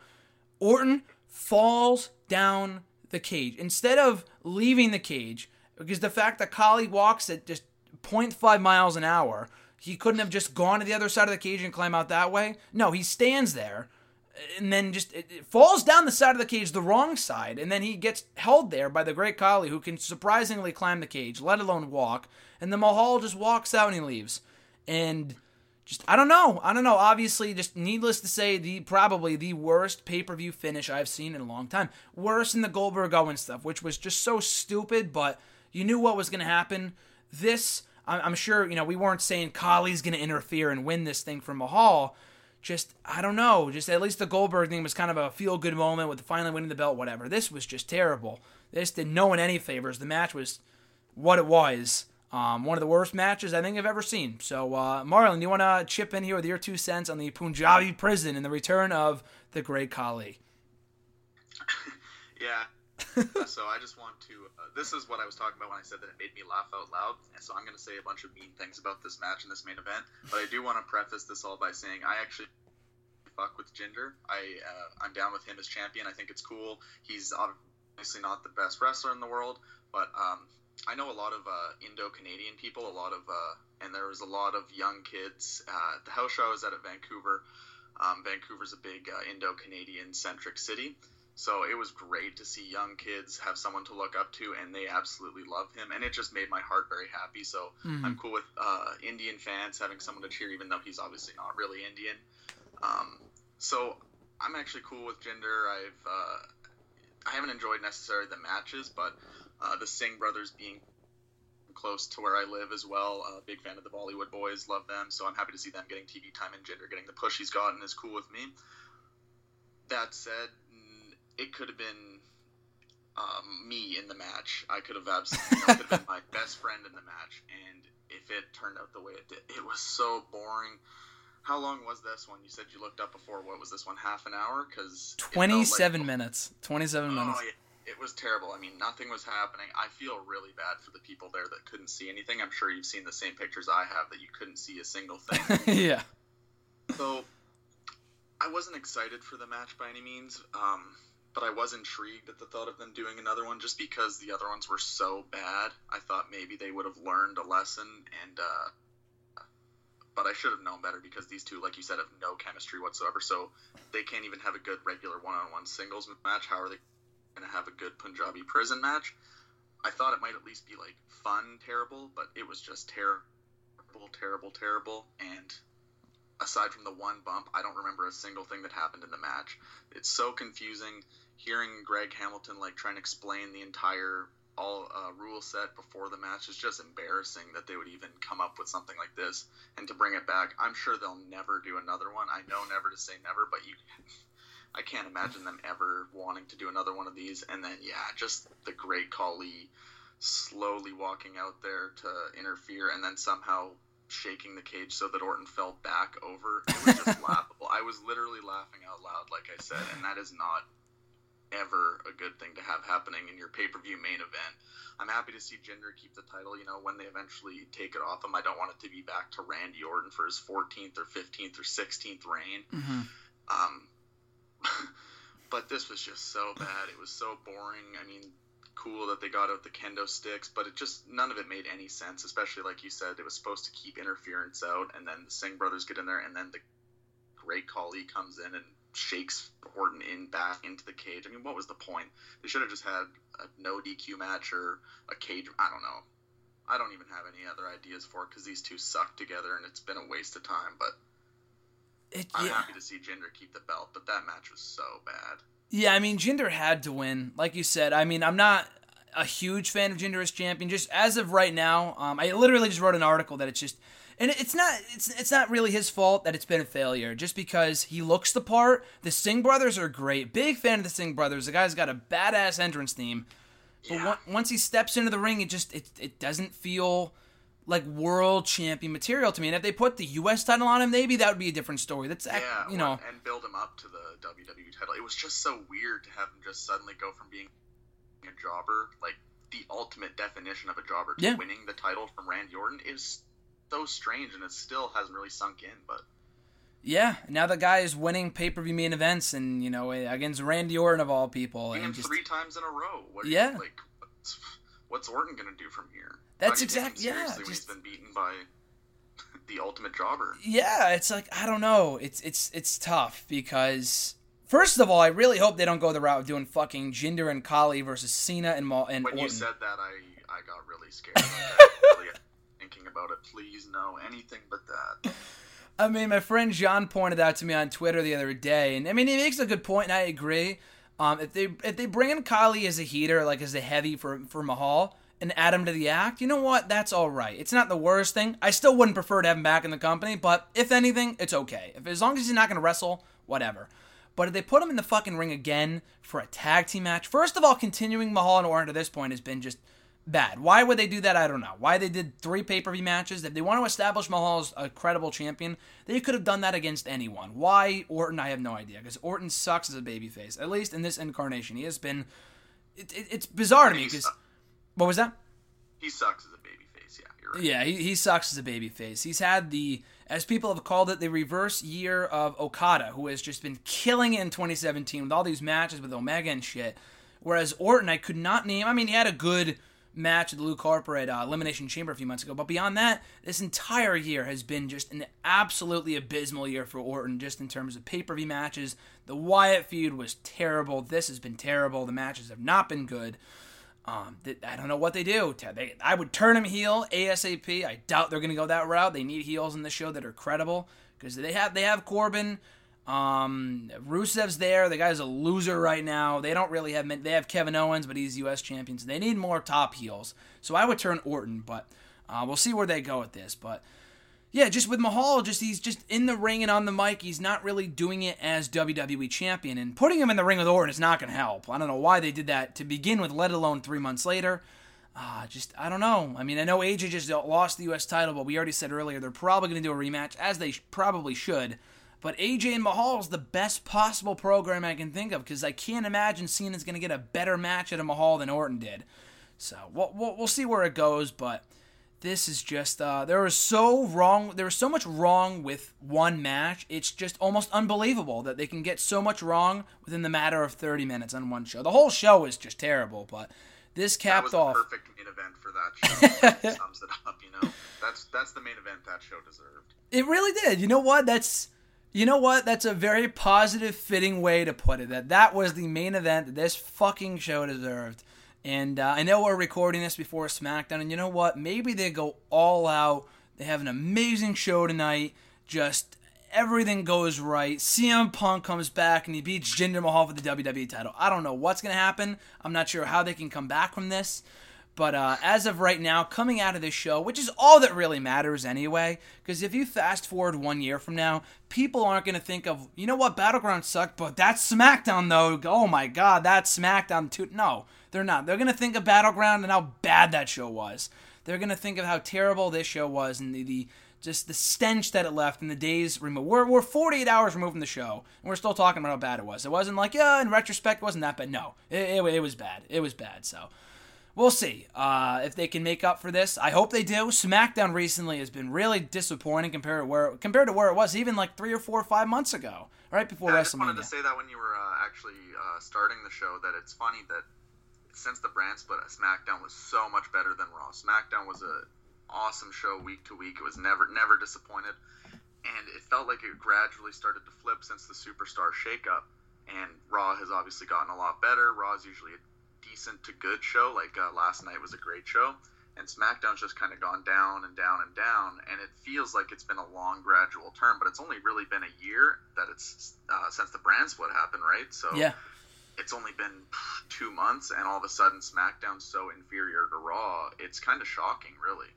D: Orton falls down the cage instead of leaving the cage because the fact that Khali walks at just 0.5 miles an hour he couldn't have just gone to the other side of the cage and climb out that way. No, he stands there and then just it, it falls down the side of the cage, the wrong side, and then he gets held there by the great Khali, who can surprisingly climb the cage, let alone walk. And the Mahal just walks out and he leaves. And just I don't know, I don't know. Obviously, just needless to say, the probably the worst pay per view finish I've seen in a long time. Worse than the Goldberg Owen stuff, which was just so stupid, but you knew what was going to happen. This I'm sure, you know, we weren't saying Khali's going to interfere and win this thing from Mahal. just I don't know. Just at least the Goldberg thing was kind of a feel good moment with finally winning the belt. Whatever. This was just terrible. This did no one any favors. The match was what it was. Um, one of the worst matches I think I've ever seen. So, uh, Marlon, you want to chip in here with your two cents on the Punjabi prison and the return of the Great Khali?
E: yeah. so I just want to. Uh, this is what I was talking about when I said that it made me laugh out loud. So I'm going to say a bunch of mean things about this match and this main event. But I do want to preface this all by saying I actually fuck with Jinder. I uh, I'm down with him as champion. I think it's cool. He's obviously not the best wrestler in the world, but um, I know a lot of uh, Indo-Canadian people, a lot of, uh, and there was a lot of young kids. Uh, the house show I was at at Vancouver. Um, Vancouver's a big uh, Indo-Canadian centric city, so it was great to see young kids have someone to look up to, and they absolutely love him, and it just made my heart very happy. So mm-hmm. I'm cool with uh, Indian fans having someone to cheer, even though he's obviously not really Indian. Um, so I'm actually cool with Jinder. I've uh, I haven't enjoyed necessarily the matches, but uh, the Singh brothers being close to where I live as well. Uh, big fan of the Bollywood boys, love them. So I'm happy to see them getting TV time and Jinder getting the push he's gotten is cool with me. That said, it could have been um, me in the match. I could have absolutely could have been my best friend in the match, and if it turned out the way it did, it was so boring. How long was this one? You said you looked up before. What was this one? Half an hour? Because
D: twenty-seven like, minutes. Twenty-seven oh, minutes.
E: Yeah it was terrible. I mean, nothing was happening. I feel really bad for the people there that couldn't see anything. I'm sure you've seen the same pictures I have that you couldn't see a single thing.
D: yeah.
E: So, I wasn't excited for the match by any means, um, but I was intrigued at the thought of them doing another one just because the other ones were so bad. I thought maybe they would have learned a lesson, and uh, but I should have known better because these two, like you said, have no chemistry whatsoever. So they can't even have a good regular one-on-one singles match. How are they going to have a good Punjabi prison match. I thought it might at least be like fun, terrible, but it was just terrible, terrible, terrible. And aside from the one bump, I don't remember a single thing that happened in the match. It's so confusing hearing Greg Hamilton like trying to explain the entire all uh, rule set before the match is just embarrassing that they would even come up with something like this and to bring it back. I'm sure they'll never do another one. I know never to say never, but you I can't imagine them ever wanting to do another one of these. And then, yeah, just the great Khali slowly walking out there to interfere and then somehow shaking the cage so that Orton fell back over. It was just laughable. I was literally laughing out loud, like I said, and that is not ever a good thing to have happening in your pay per view main event. I'm happy to see Jinder keep the title. You know, when they eventually take it off him, I don't want it to be back to Randy Orton for his 14th or 15th or 16th reign. Mm-hmm. Um, but this was just so bad. It was so boring. I mean, cool that they got out the kendo sticks, but it just none of it made any sense. Especially like you said, it was supposed to keep interference out, and then the Singh brothers get in there, and then the Great Khali comes in and shakes Orton in back into the cage. I mean, what was the point? They should have just had a no DQ match or a cage. I don't know. I don't even have any other ideas for it because these two suck together, and it's been a waste of time. But it, I'm yeah. happy to see Jinder keep the belt, but that match was so bad.
D: Yeah, I mean Jinder had to win, like you said. I mean, I'm not a huge fan of Jinder as champion. Just as of right now, um, I literally just wrote an article that it's just, and it's not, it's it's not really his fault that it's been a failure. Just because he looks the part. The Singh brothers are great. Big fan of the Singh brothers. The guy's got a badass entrance theme. But once he steps into the ring, it just it it doesn't feel like world champion material to me. And if they put the U.S. title on him, maybe that would be a different story. That's yeah, you know,
E: and build him up to the WWE title. It was just so weird to have him just suddenly go from being a jobber, like the ultimate definition of a jobber, to yeah. winning the title from Randy Orton is so strange, and it still hasn't really sunk in. But
D: yeah, now the guy is winning pay per view main events, and you know against Randy Orton of all people,
E: and
D: just,
E: three times in a row. What
D: yeah,
E: you, like what's, what's Orton gonna do from here?
D: That's exactly yeah.
E: Just, he's been beaten by the ultimate jobber.
D: Yeah, it's like I don't know. It's it's it's tough because first of all, I really hope they don't go the route of doing fucking Jinder and Khali versus Cena and Mal and
E: When
D: Orton.
E: you said that, I I got really scared. really about it. Please no, anything but that.
D: I mean, my friend John pointed out to me on Twitter the other day, and I mean, he makes a good point, and I agree. Um, if they if they bring in Khali as a heater, like as a heavy for for Mahal, and add him to the act, you know what? That's all right. It's not the worst thing. I still wouldn't prefer to have him back in the company, but if anything, it's okay. If as long as he's not going to wrestle, whatever. But if they put him in the fucking ring again for a tag team match, first of all, continuing Mahal and Orton to this point has been just bad. Why would they do that? I don't know. Why they did three pay per view matches? If they want to establish Mahal as a credible champion, they could have done that against anyone. Why Orton? I have no idea because Orton sucks as a babyface. At least in this incarnation, he has been. It, it, it's bizarre to me because. What was that?
E: He sucks as a babyface. Yeah, you're right.
D: Yeah, he, he sucks as a babyface. He's had the, as people have called it, the reverse year of Okada, who has just been killing it in 2017 with all these matches with Omega and shit. Whereas Orton, I could not name. I mean, he had a good match with Luke Harper at uh, Elimination Chamber a few months ago. But beyond that, this entire year has been just an absolutely abysmal year for Orton, just in terms of pay per view matches. The Wyatt feud was terrible. This has been terrible. The matches have not been good. Um, I don't know what they do. They, I would turn him heel ASAP. I doubt they're going to go that route. They need heels in the show that are credible because they have they have Corbin. Um, Rusev's there. The guy's a loser right now. They don't really have they have Kevin Owens, but he's U.S. champion. So they need more top heels. So I would turn Orton, but uh, we'll see where they go with this. But yeah, just with Mahal, just he's just in the ring and on the mic. He's not really doing it as WWE champion, and putting him in the ring with Orton is not going to help. I don't know why they did that to begin with, let alone three months later. Uh, just I don't know. I mean, I know AJ just lost the U.S. title, but we already said earlier they're probably going to do a rematch, as they probably should. But AJ and Mahal is the best possible program I can think of because I can't imagine Cena's going to get a better match at a Mahal than Orton did. So we'll, we'll, we'll see where it goes, but this is just uh, there was so wrong there was so much wrong with one match it's just almost unbelievable that they can get so much wrong within the matter of 30 minutes on one show. The whole show is just terrible but this capped
E: that
D: off
E: perfect main event for that show sums it up you know? That's that's the main event that show deserved.
D: It really did. You know what? That's you know what that's a very positive fitting way to put it that that was the main event that this fucking show deserved and uh, I know we're recording this before SmackDown, and you know what? Maybe they go all out. They have an amazing show tonight. Just everything goes right. CM Punk comes back and he beats Jinder Mahal for the WWE title. I don't know what's going to happen. I'm not sure how they can come back from this. But uh, as of right now, coming out of this show, which is all that really matters anyway, because if you fast forward one year from now, people aren't going to think of, you know what, Battleground sucked, but that SmackDown though. Oh my God, that SmackDown too. No, they're not. They're going to think of Battleground and how bad that show was. They're going to think of how terrible this show was and the, the just the stench that it left in the days removed. We're, we're 48 hours removed from the show, and we're still talking about how bad it was. It wasn't like, yeah, in retrospect, it wasn't that bad. No, it, it, it was bad. It was bad. So we'll see uh, if they can make up for this. I hope they do. SmackDown recently has been really disappointing compared to where compared to where it was even like three or four or five months ago, right before
E: yeah,
D: WrestleMania.
E: I just wanted to say that when you were uh, actually uh, starting the show, that it's funny that since the brand split, SmackDown was so much better than Raw. SmackDown was a awesome show week to week. It was never never disappointed, and it felt like it gradually started to flip since the Superstar shakeup. And Raw has obviously gotten a lot better. Raw is usually a decent to good show. Like uh, last night was a great show, and SmackDown's just kind of gone down and down and down. And it feels like it's been a long gradual turn, but it's only really been a year that it's uh, since the brand split happened, right? So
D: yeah
E: it's only been two months and all of a sudden SmackDown's so inferior to Raw. It's kind of shocking, really.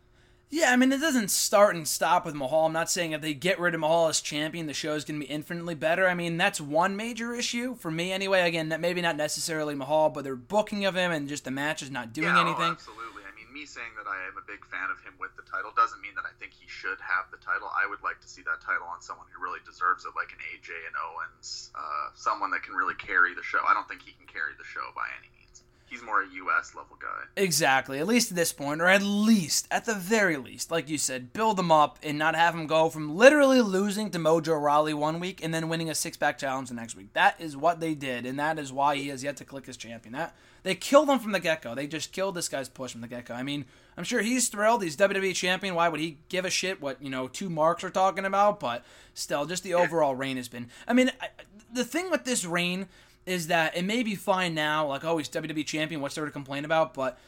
D: Yeah, I mean, it doesn't start and stop with Mahal. I'm not saying if they get rid of Mahal as champion, the show is going to be infinitely better. I mean, that's one major issue for me anyway. Again, maybe not necessarily Mahal, but their booking of him and just the match is not doing
E: yeah,
D: anything. Oh,
E: absolutely. I mean, me saying that I am a big fan of him with the title doesn't mean that I think he should have the title. I would like to see that title on someone who really deserves it, like an AJ and Owens, uh, someone that can really carry the show. I don't think he can carry the show by any means he's more a U.S. level guy.
D: Exactly, at least at this point, or at least, at the very least, like you said, build him up and not have him go from literally losing to Mojo Rawley one week and then winning a six-pack challenge the next week. That is what they did, and that is why he has yet to click his champion. That they killed him from the get-go. They just killed this guy's push from the get-go. I mean, I'm sure he's thrilled. He's WWE champion. Why would he give a shit what you know two marks are talking about? But still, just the overall reign has been. I mean, I, the thing with this reign is that it may be fine now, like, oh, he's WWE champion, what's there to complain about? But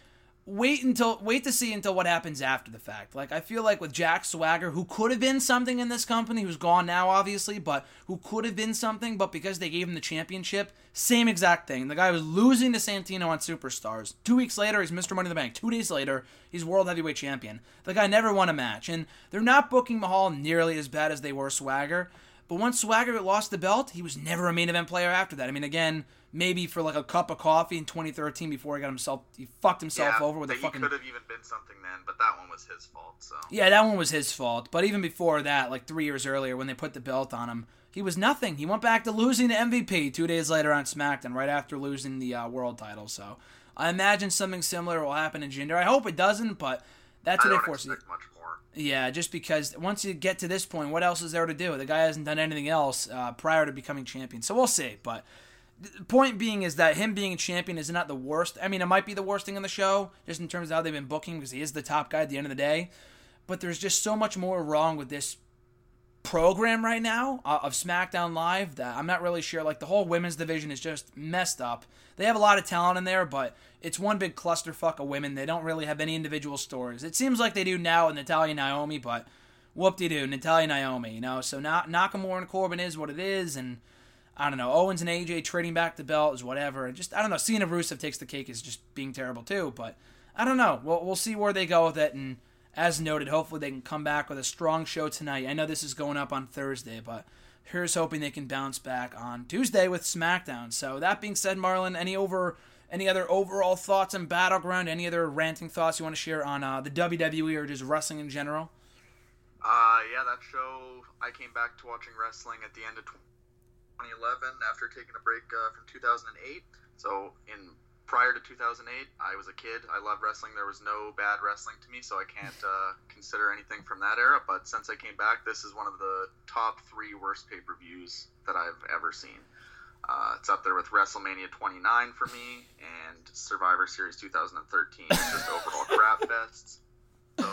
D: wait until wait to see until what happens after the fact. Like I feel like with Jack Swagger, who could have been something in this company, who's gone now obviously, but who could have been something, but because they gave him the championship, same exact thing. The guy was losing to Santino on Superstars. Two weeks later, he's Mr. Money in the Bank. Two days later, he's World Heavyweight Champion. The guy never won a match, and they're not booking Mahal nearly as bad as they were Swagger. But once Swagger lost the belt, he was never a main event player after that. I mean, again maybe for like a cup of coffee in 2013 before he got himself he fucked himself
E: yeah,
D: over with a fucking.
E: He could have even been something then, but that one was his fault. So
D: yeah, that one was his fault. But even before that, like three years earlier, when they put the belt on him, he was nothing. He went back to losing the MVP two days later on SmackDown, right after losing the uh, world title. So I imagine something similar will happen in Jinder. I hope it doesn't, but that's what
E: I
D: they foresee. Yeah, just because once you get to this point, what else is there to do? The guy hasn't done anything else uh, prior to becoming champion. So we'll see. But the point being is that him being a champion is not the worst. I mean, it might be the worst thing on the show, just in terms of how they've been booking, because he is the top guy at the end of the day. But there's just so much more wrong with this program right now uh, of SmackDown Live that I'm not really sure. Like the whole women's division is just messed up. They have a lot of talent in there, but it's one big clusterfuck of women. They don't really have any individual stories. It seems like they do now with Natalya Naomi, but whoop de doo, Natalya Naomi, you know. So now Nakamura and Corbin is what it is, and I don't know. Owens and AJ trading back the belt is whatever. And just I don't know. If Rusev takes the cake is just being terrible too. But I don't know. We'll we'll see where they go with it. And as noted, hopefully they can come back with a strong show tonight. I know this is going up on Thursday, but here's hoping they can bounce back on Tuesday with SmackDown. So that being said, Marlon, any over any other overall thoughts on Battleground? Any other ranting thoughts you want to share on uh, the WWE or just wrestling in general?
E: Uh, yeah, that show. I came back to watching wrestling at the end of 2011 after taking a break uh, from 2008. So in prior to 2008, I was a kid. I loved wrestling. There was no bad wrestling to me, so I can't uh, consider anything from that era. But since I came back, this is one of the top three worst pay per views that I've ever seen. Uh, it's up there with WrestleMania 29 for me and Survivor Series 2013. It's just overall crap fests. So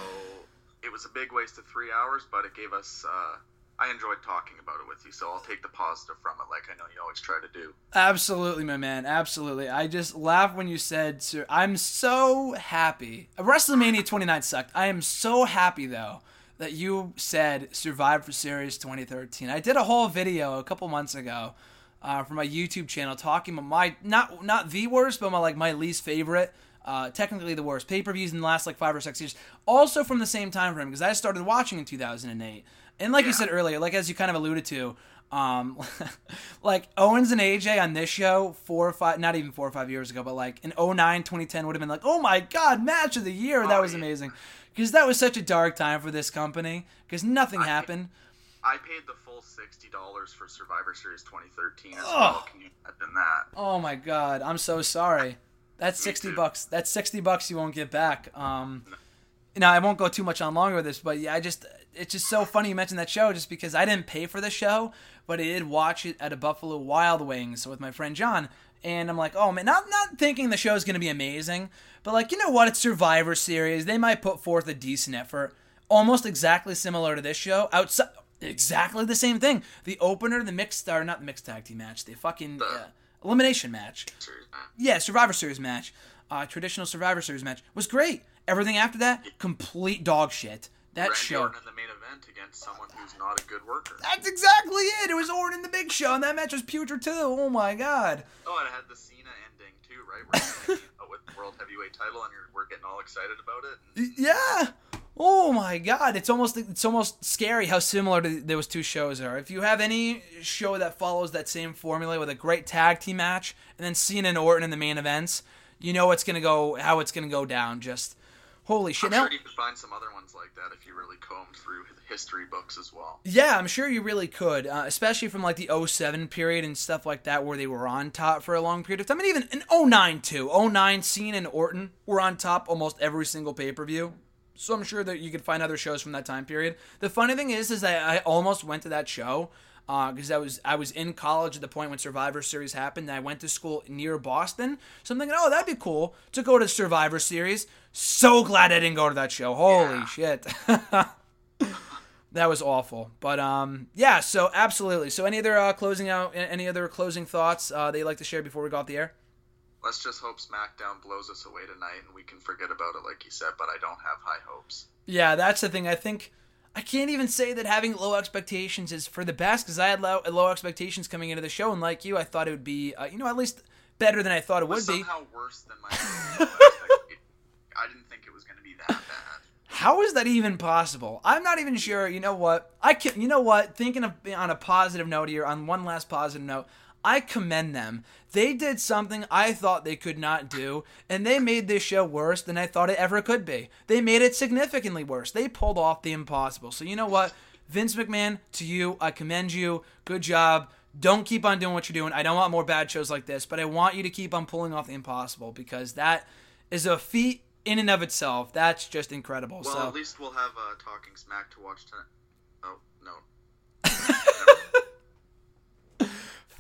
E: it was a big waste of three hours, but it gave us uh, I enjoyed talking about it with you, so I'll take the positive from it, like I know you always try to do.
D: Absolutely, my man. Absolutely. I just laughed when you said, "Sir, I'm so happy." WrestleMania 29 sucked. I am so happy though that you said Survivor for Series 2013. I did a whole video a couple months ago uh, for my YouTube channel talking about my not not the worst, but my like my least favorite. Uh, technically the worst pay per views in the last like five or six years. Also from the same time frame because I started watching in 2008. And like yeah. you said earlier, like as you kind of alluded to, um, like Owens and AJ on this show four or five, not even four or five years ago, but like in 09, 2010 would have been like, oh my god, match of the year. That was amazing. Because that was such a dark time for this company because nothing
E: I
D: happened.
E: Paid, I paid the full $60 for Survivor Series 2013 as oh. well. Can you imagine that?
D: Oh my god, I'm so sorry. That's 60 bucks. That's 60 bucks you won't get back. Um, no. Now I won't go too much on longer with this, but yeah, I just it's just so funny you mentioned that show just because I didn't pay for the show, but I did watch it at a Buffalo Wild Wings with my friend John. And I'm like, oh man, not not thinking the show's gonna be amazing, but like, you know what? It's Survivor Series. They might put forth a decent effort, almost exactly similar to this show. Outside, exactly the same thing. The opener, the mixed or not the mixed tag team match, the fucking uh, elimination match. Yeah, Survivor Series match, uh, traditional Survivor Series match was great. Everything after that, complete dog shit. That
E: Randy
D: show.
E: Orton in the main event against someone who's not a good worker.
D: That's exactly it. It was Orton in the Big Show, and that match was putrid too. Oh my god.
E: Oh, and it had the Cena ending too, right? Where uh, with the world heavyweight title, and we're getting all excited about it.
D: Yeah. Oh my god, it's almost it's almost scary how similar those two shows are. If you have any show that follows that same formula with a great tag team match and then Cena and Orton in the main events, you know it's gonna go how it's gonna go down. Just Holy shit!
E: I'm
D: now,
E: sure you could find some other ones like that if you really combed through history books as well.
D: Yeah, I'm sure you really could, uh, especially from like the 07 period and stuff like that, where they were on top for a long period of time. And even in 09 too. 09, Cena and Orton were on top almost every single pay per view. So I'm sure that you could find other shows from that time period. The funny thing is, is that I almost went to that show because uh, I was I was in college at the point when Survivor Series happened. And I went to school near Boston, so I'm thinking, oh, that'd be cool to go to Survivor Series. So glad I didn't go to that show. Holy yeah. shit. that was awful. But um, yeah. So absolutely. So any other uh, closing out? Any other closing thoughts uh, that you'd like to share before we go off the air?
E: let's just hope SmackDown blows us away tonight and we can forget about it, like you said. But I don't have high hopes.
D: Yeah, that's the thing. I think I can't even say that having low expectations is for the best because I had low, low expectations coming into the show, and like you, I thought it would be, uh, you know, at least better than I thought it,
E: it
D: would be.
E: Somehow worse than my. I didn't think it was going to be that bad.
D: How is that even possible? I'm not even sure. You know what? I can. You know what? Thinking of on a positive note here, on one last positive note, I commend them. They did something I thought they could not do, and they made this show worse than I thought it ever could be. They made it significantly worse. They pulled off the impossible. So, you know what? Vince McMahon, to you, I commend you. Good job. Don't keep on doing what you're doing. I don't want more bad shows like this, but I want you to keep on pulling off the impossible because that is a feat in and of itself. That's just incredible.
E: Well,
D: so.
E: at least we'll have uh, Talking Smack to watch tonight. Oh, no.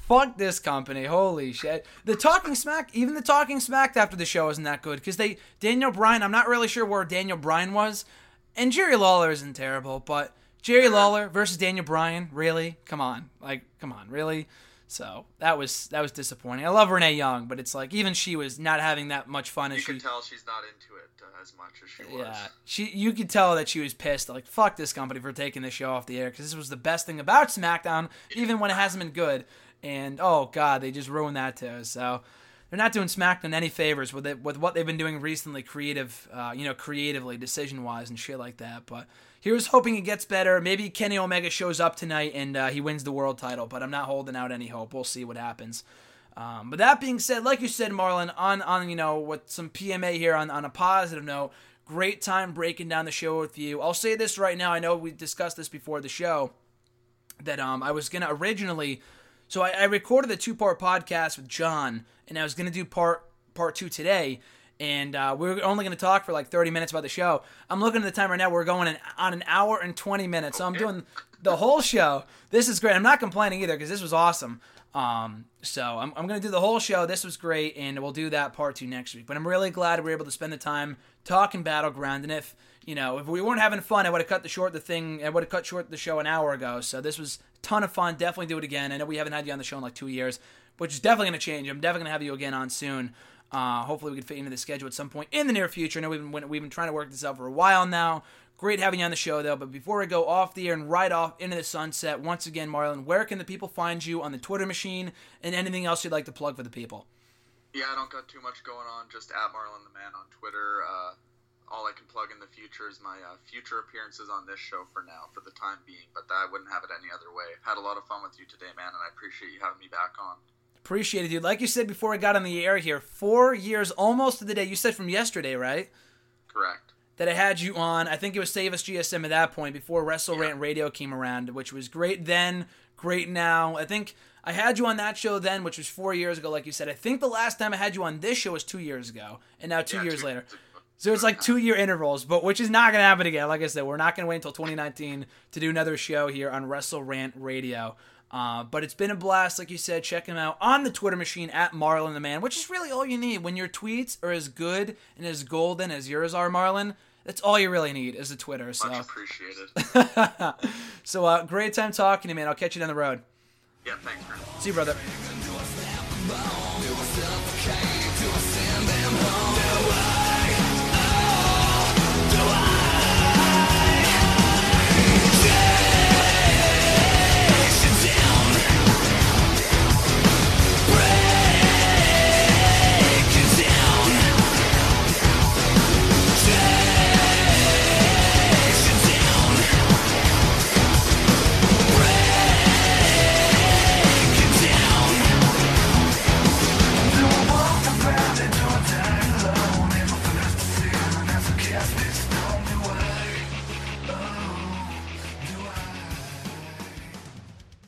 D: Fuck this company. Holy shit. The Talking Smack, even the Talking Smack after the show isn't that good because they Daniel Bryan. I'm not really sure where Daniel Bryan was, and Jerry Lawler isn't terrible, but Jerry Lawler versus Daniel Bryan, really? Come on, like, come on, really? So that was that was disappointing. I love Renee Young, but it's like even she was not having that much fun as
E: You
D: she.
E: can tell she's not into it uh, as much as she was.
D: Yeah, she. You could tell that she was pissed. Like, fuck this company for taking this show off the air because this was the best thing about SmackDown, even when it hasn't been good. And oh god, they just ruined that too. So they're not doing SmackDown any favors with it with what they've been doing recently, creative, uh, you know, creatively, decision wise, and shit like that. But here's hoping it gets better. Maybe Kenny Omega shows up tonight and uh, he wins the world title. But I'm not holding out any hope. We'll see what happens. Um, but that being said, like you said, Marlon, on on you know with some PMA here on on a positive note. Great time breaking down the show with you. I'll say this right now. I know we discussed this before the show that um I was gonna originally so I, I recorded a two part podcast with John and I was gonna do part part two today and uh, we are only going to talk for like 30 minutes about the show. I'm looking at the time right now. We're going in, on an hour and 20 minutes. So I'm doing the whole show. This is great. I'm not complaining either because this was awesome. Um, so I'm, I'm going to do the whole show. This was great, and we'll do that part two next week. But I'm really glad we were able to spend the time talking Battleground. And if you know, if we weren't having fun, I would have cut the short the thing. I would have cut short the show an hour ago. So this was a ton of fun. Definitely do it again. I know we haven't had you on the show in like two years, which is definitely going to change. I'm definitely going to have you again on soon. Uh, hopefully, we can fit into the schedule at some point in the near future. I know we've been we've been trying to work this out for a while now. Great having you on the show, though. But before we go off the air and right off into the sunset, once again, Marlon, where can the people find you on the Twitter machine and anything else you'd like to plug for the people?
E: Yeah, I don't got too much going on. Just at Marlon the Man on Twitter. Uh, all I can plug in the future is my uh, future appearances on this show for now, for the time being. But I wouldn't have it any other way. Had a lot of fun with you today, man, and I appreciate you having me back on.
D: Appreciate it, dude. Like you said before I got on the air here, four years almost to the day. You said from yesterday, right?
E: Correct.
D: That I had you on. I think it was Save Us GSM at that point before Wrestle
E: Yeah.
D: Rant Radio came around, which was great then, great now. I think I had you on that show then, which was four years ago, like you said. I think the last time I had you on this show was two years ago, and now two
E: Yeah,
D: years
E: two-
D: later. So it's like two year intervals, but which is not going to happen again. Like I said, we're not going to wait until 2019 to do another show here on Wrestle Rant Radio. Uh, but it's been a blast, like you said. Check him out on the Twitter machine at Marlon the Man, which is really all you need. When your tweets are as good and as golden as yours are, Marlon, that's all you really need is a Twitter. So,
E: Much appreciated.
D: so uh, great time talking to you, man. I'll catch you down the road.
E: yeah, thanks, man.
D: See you, brother.
A: Bow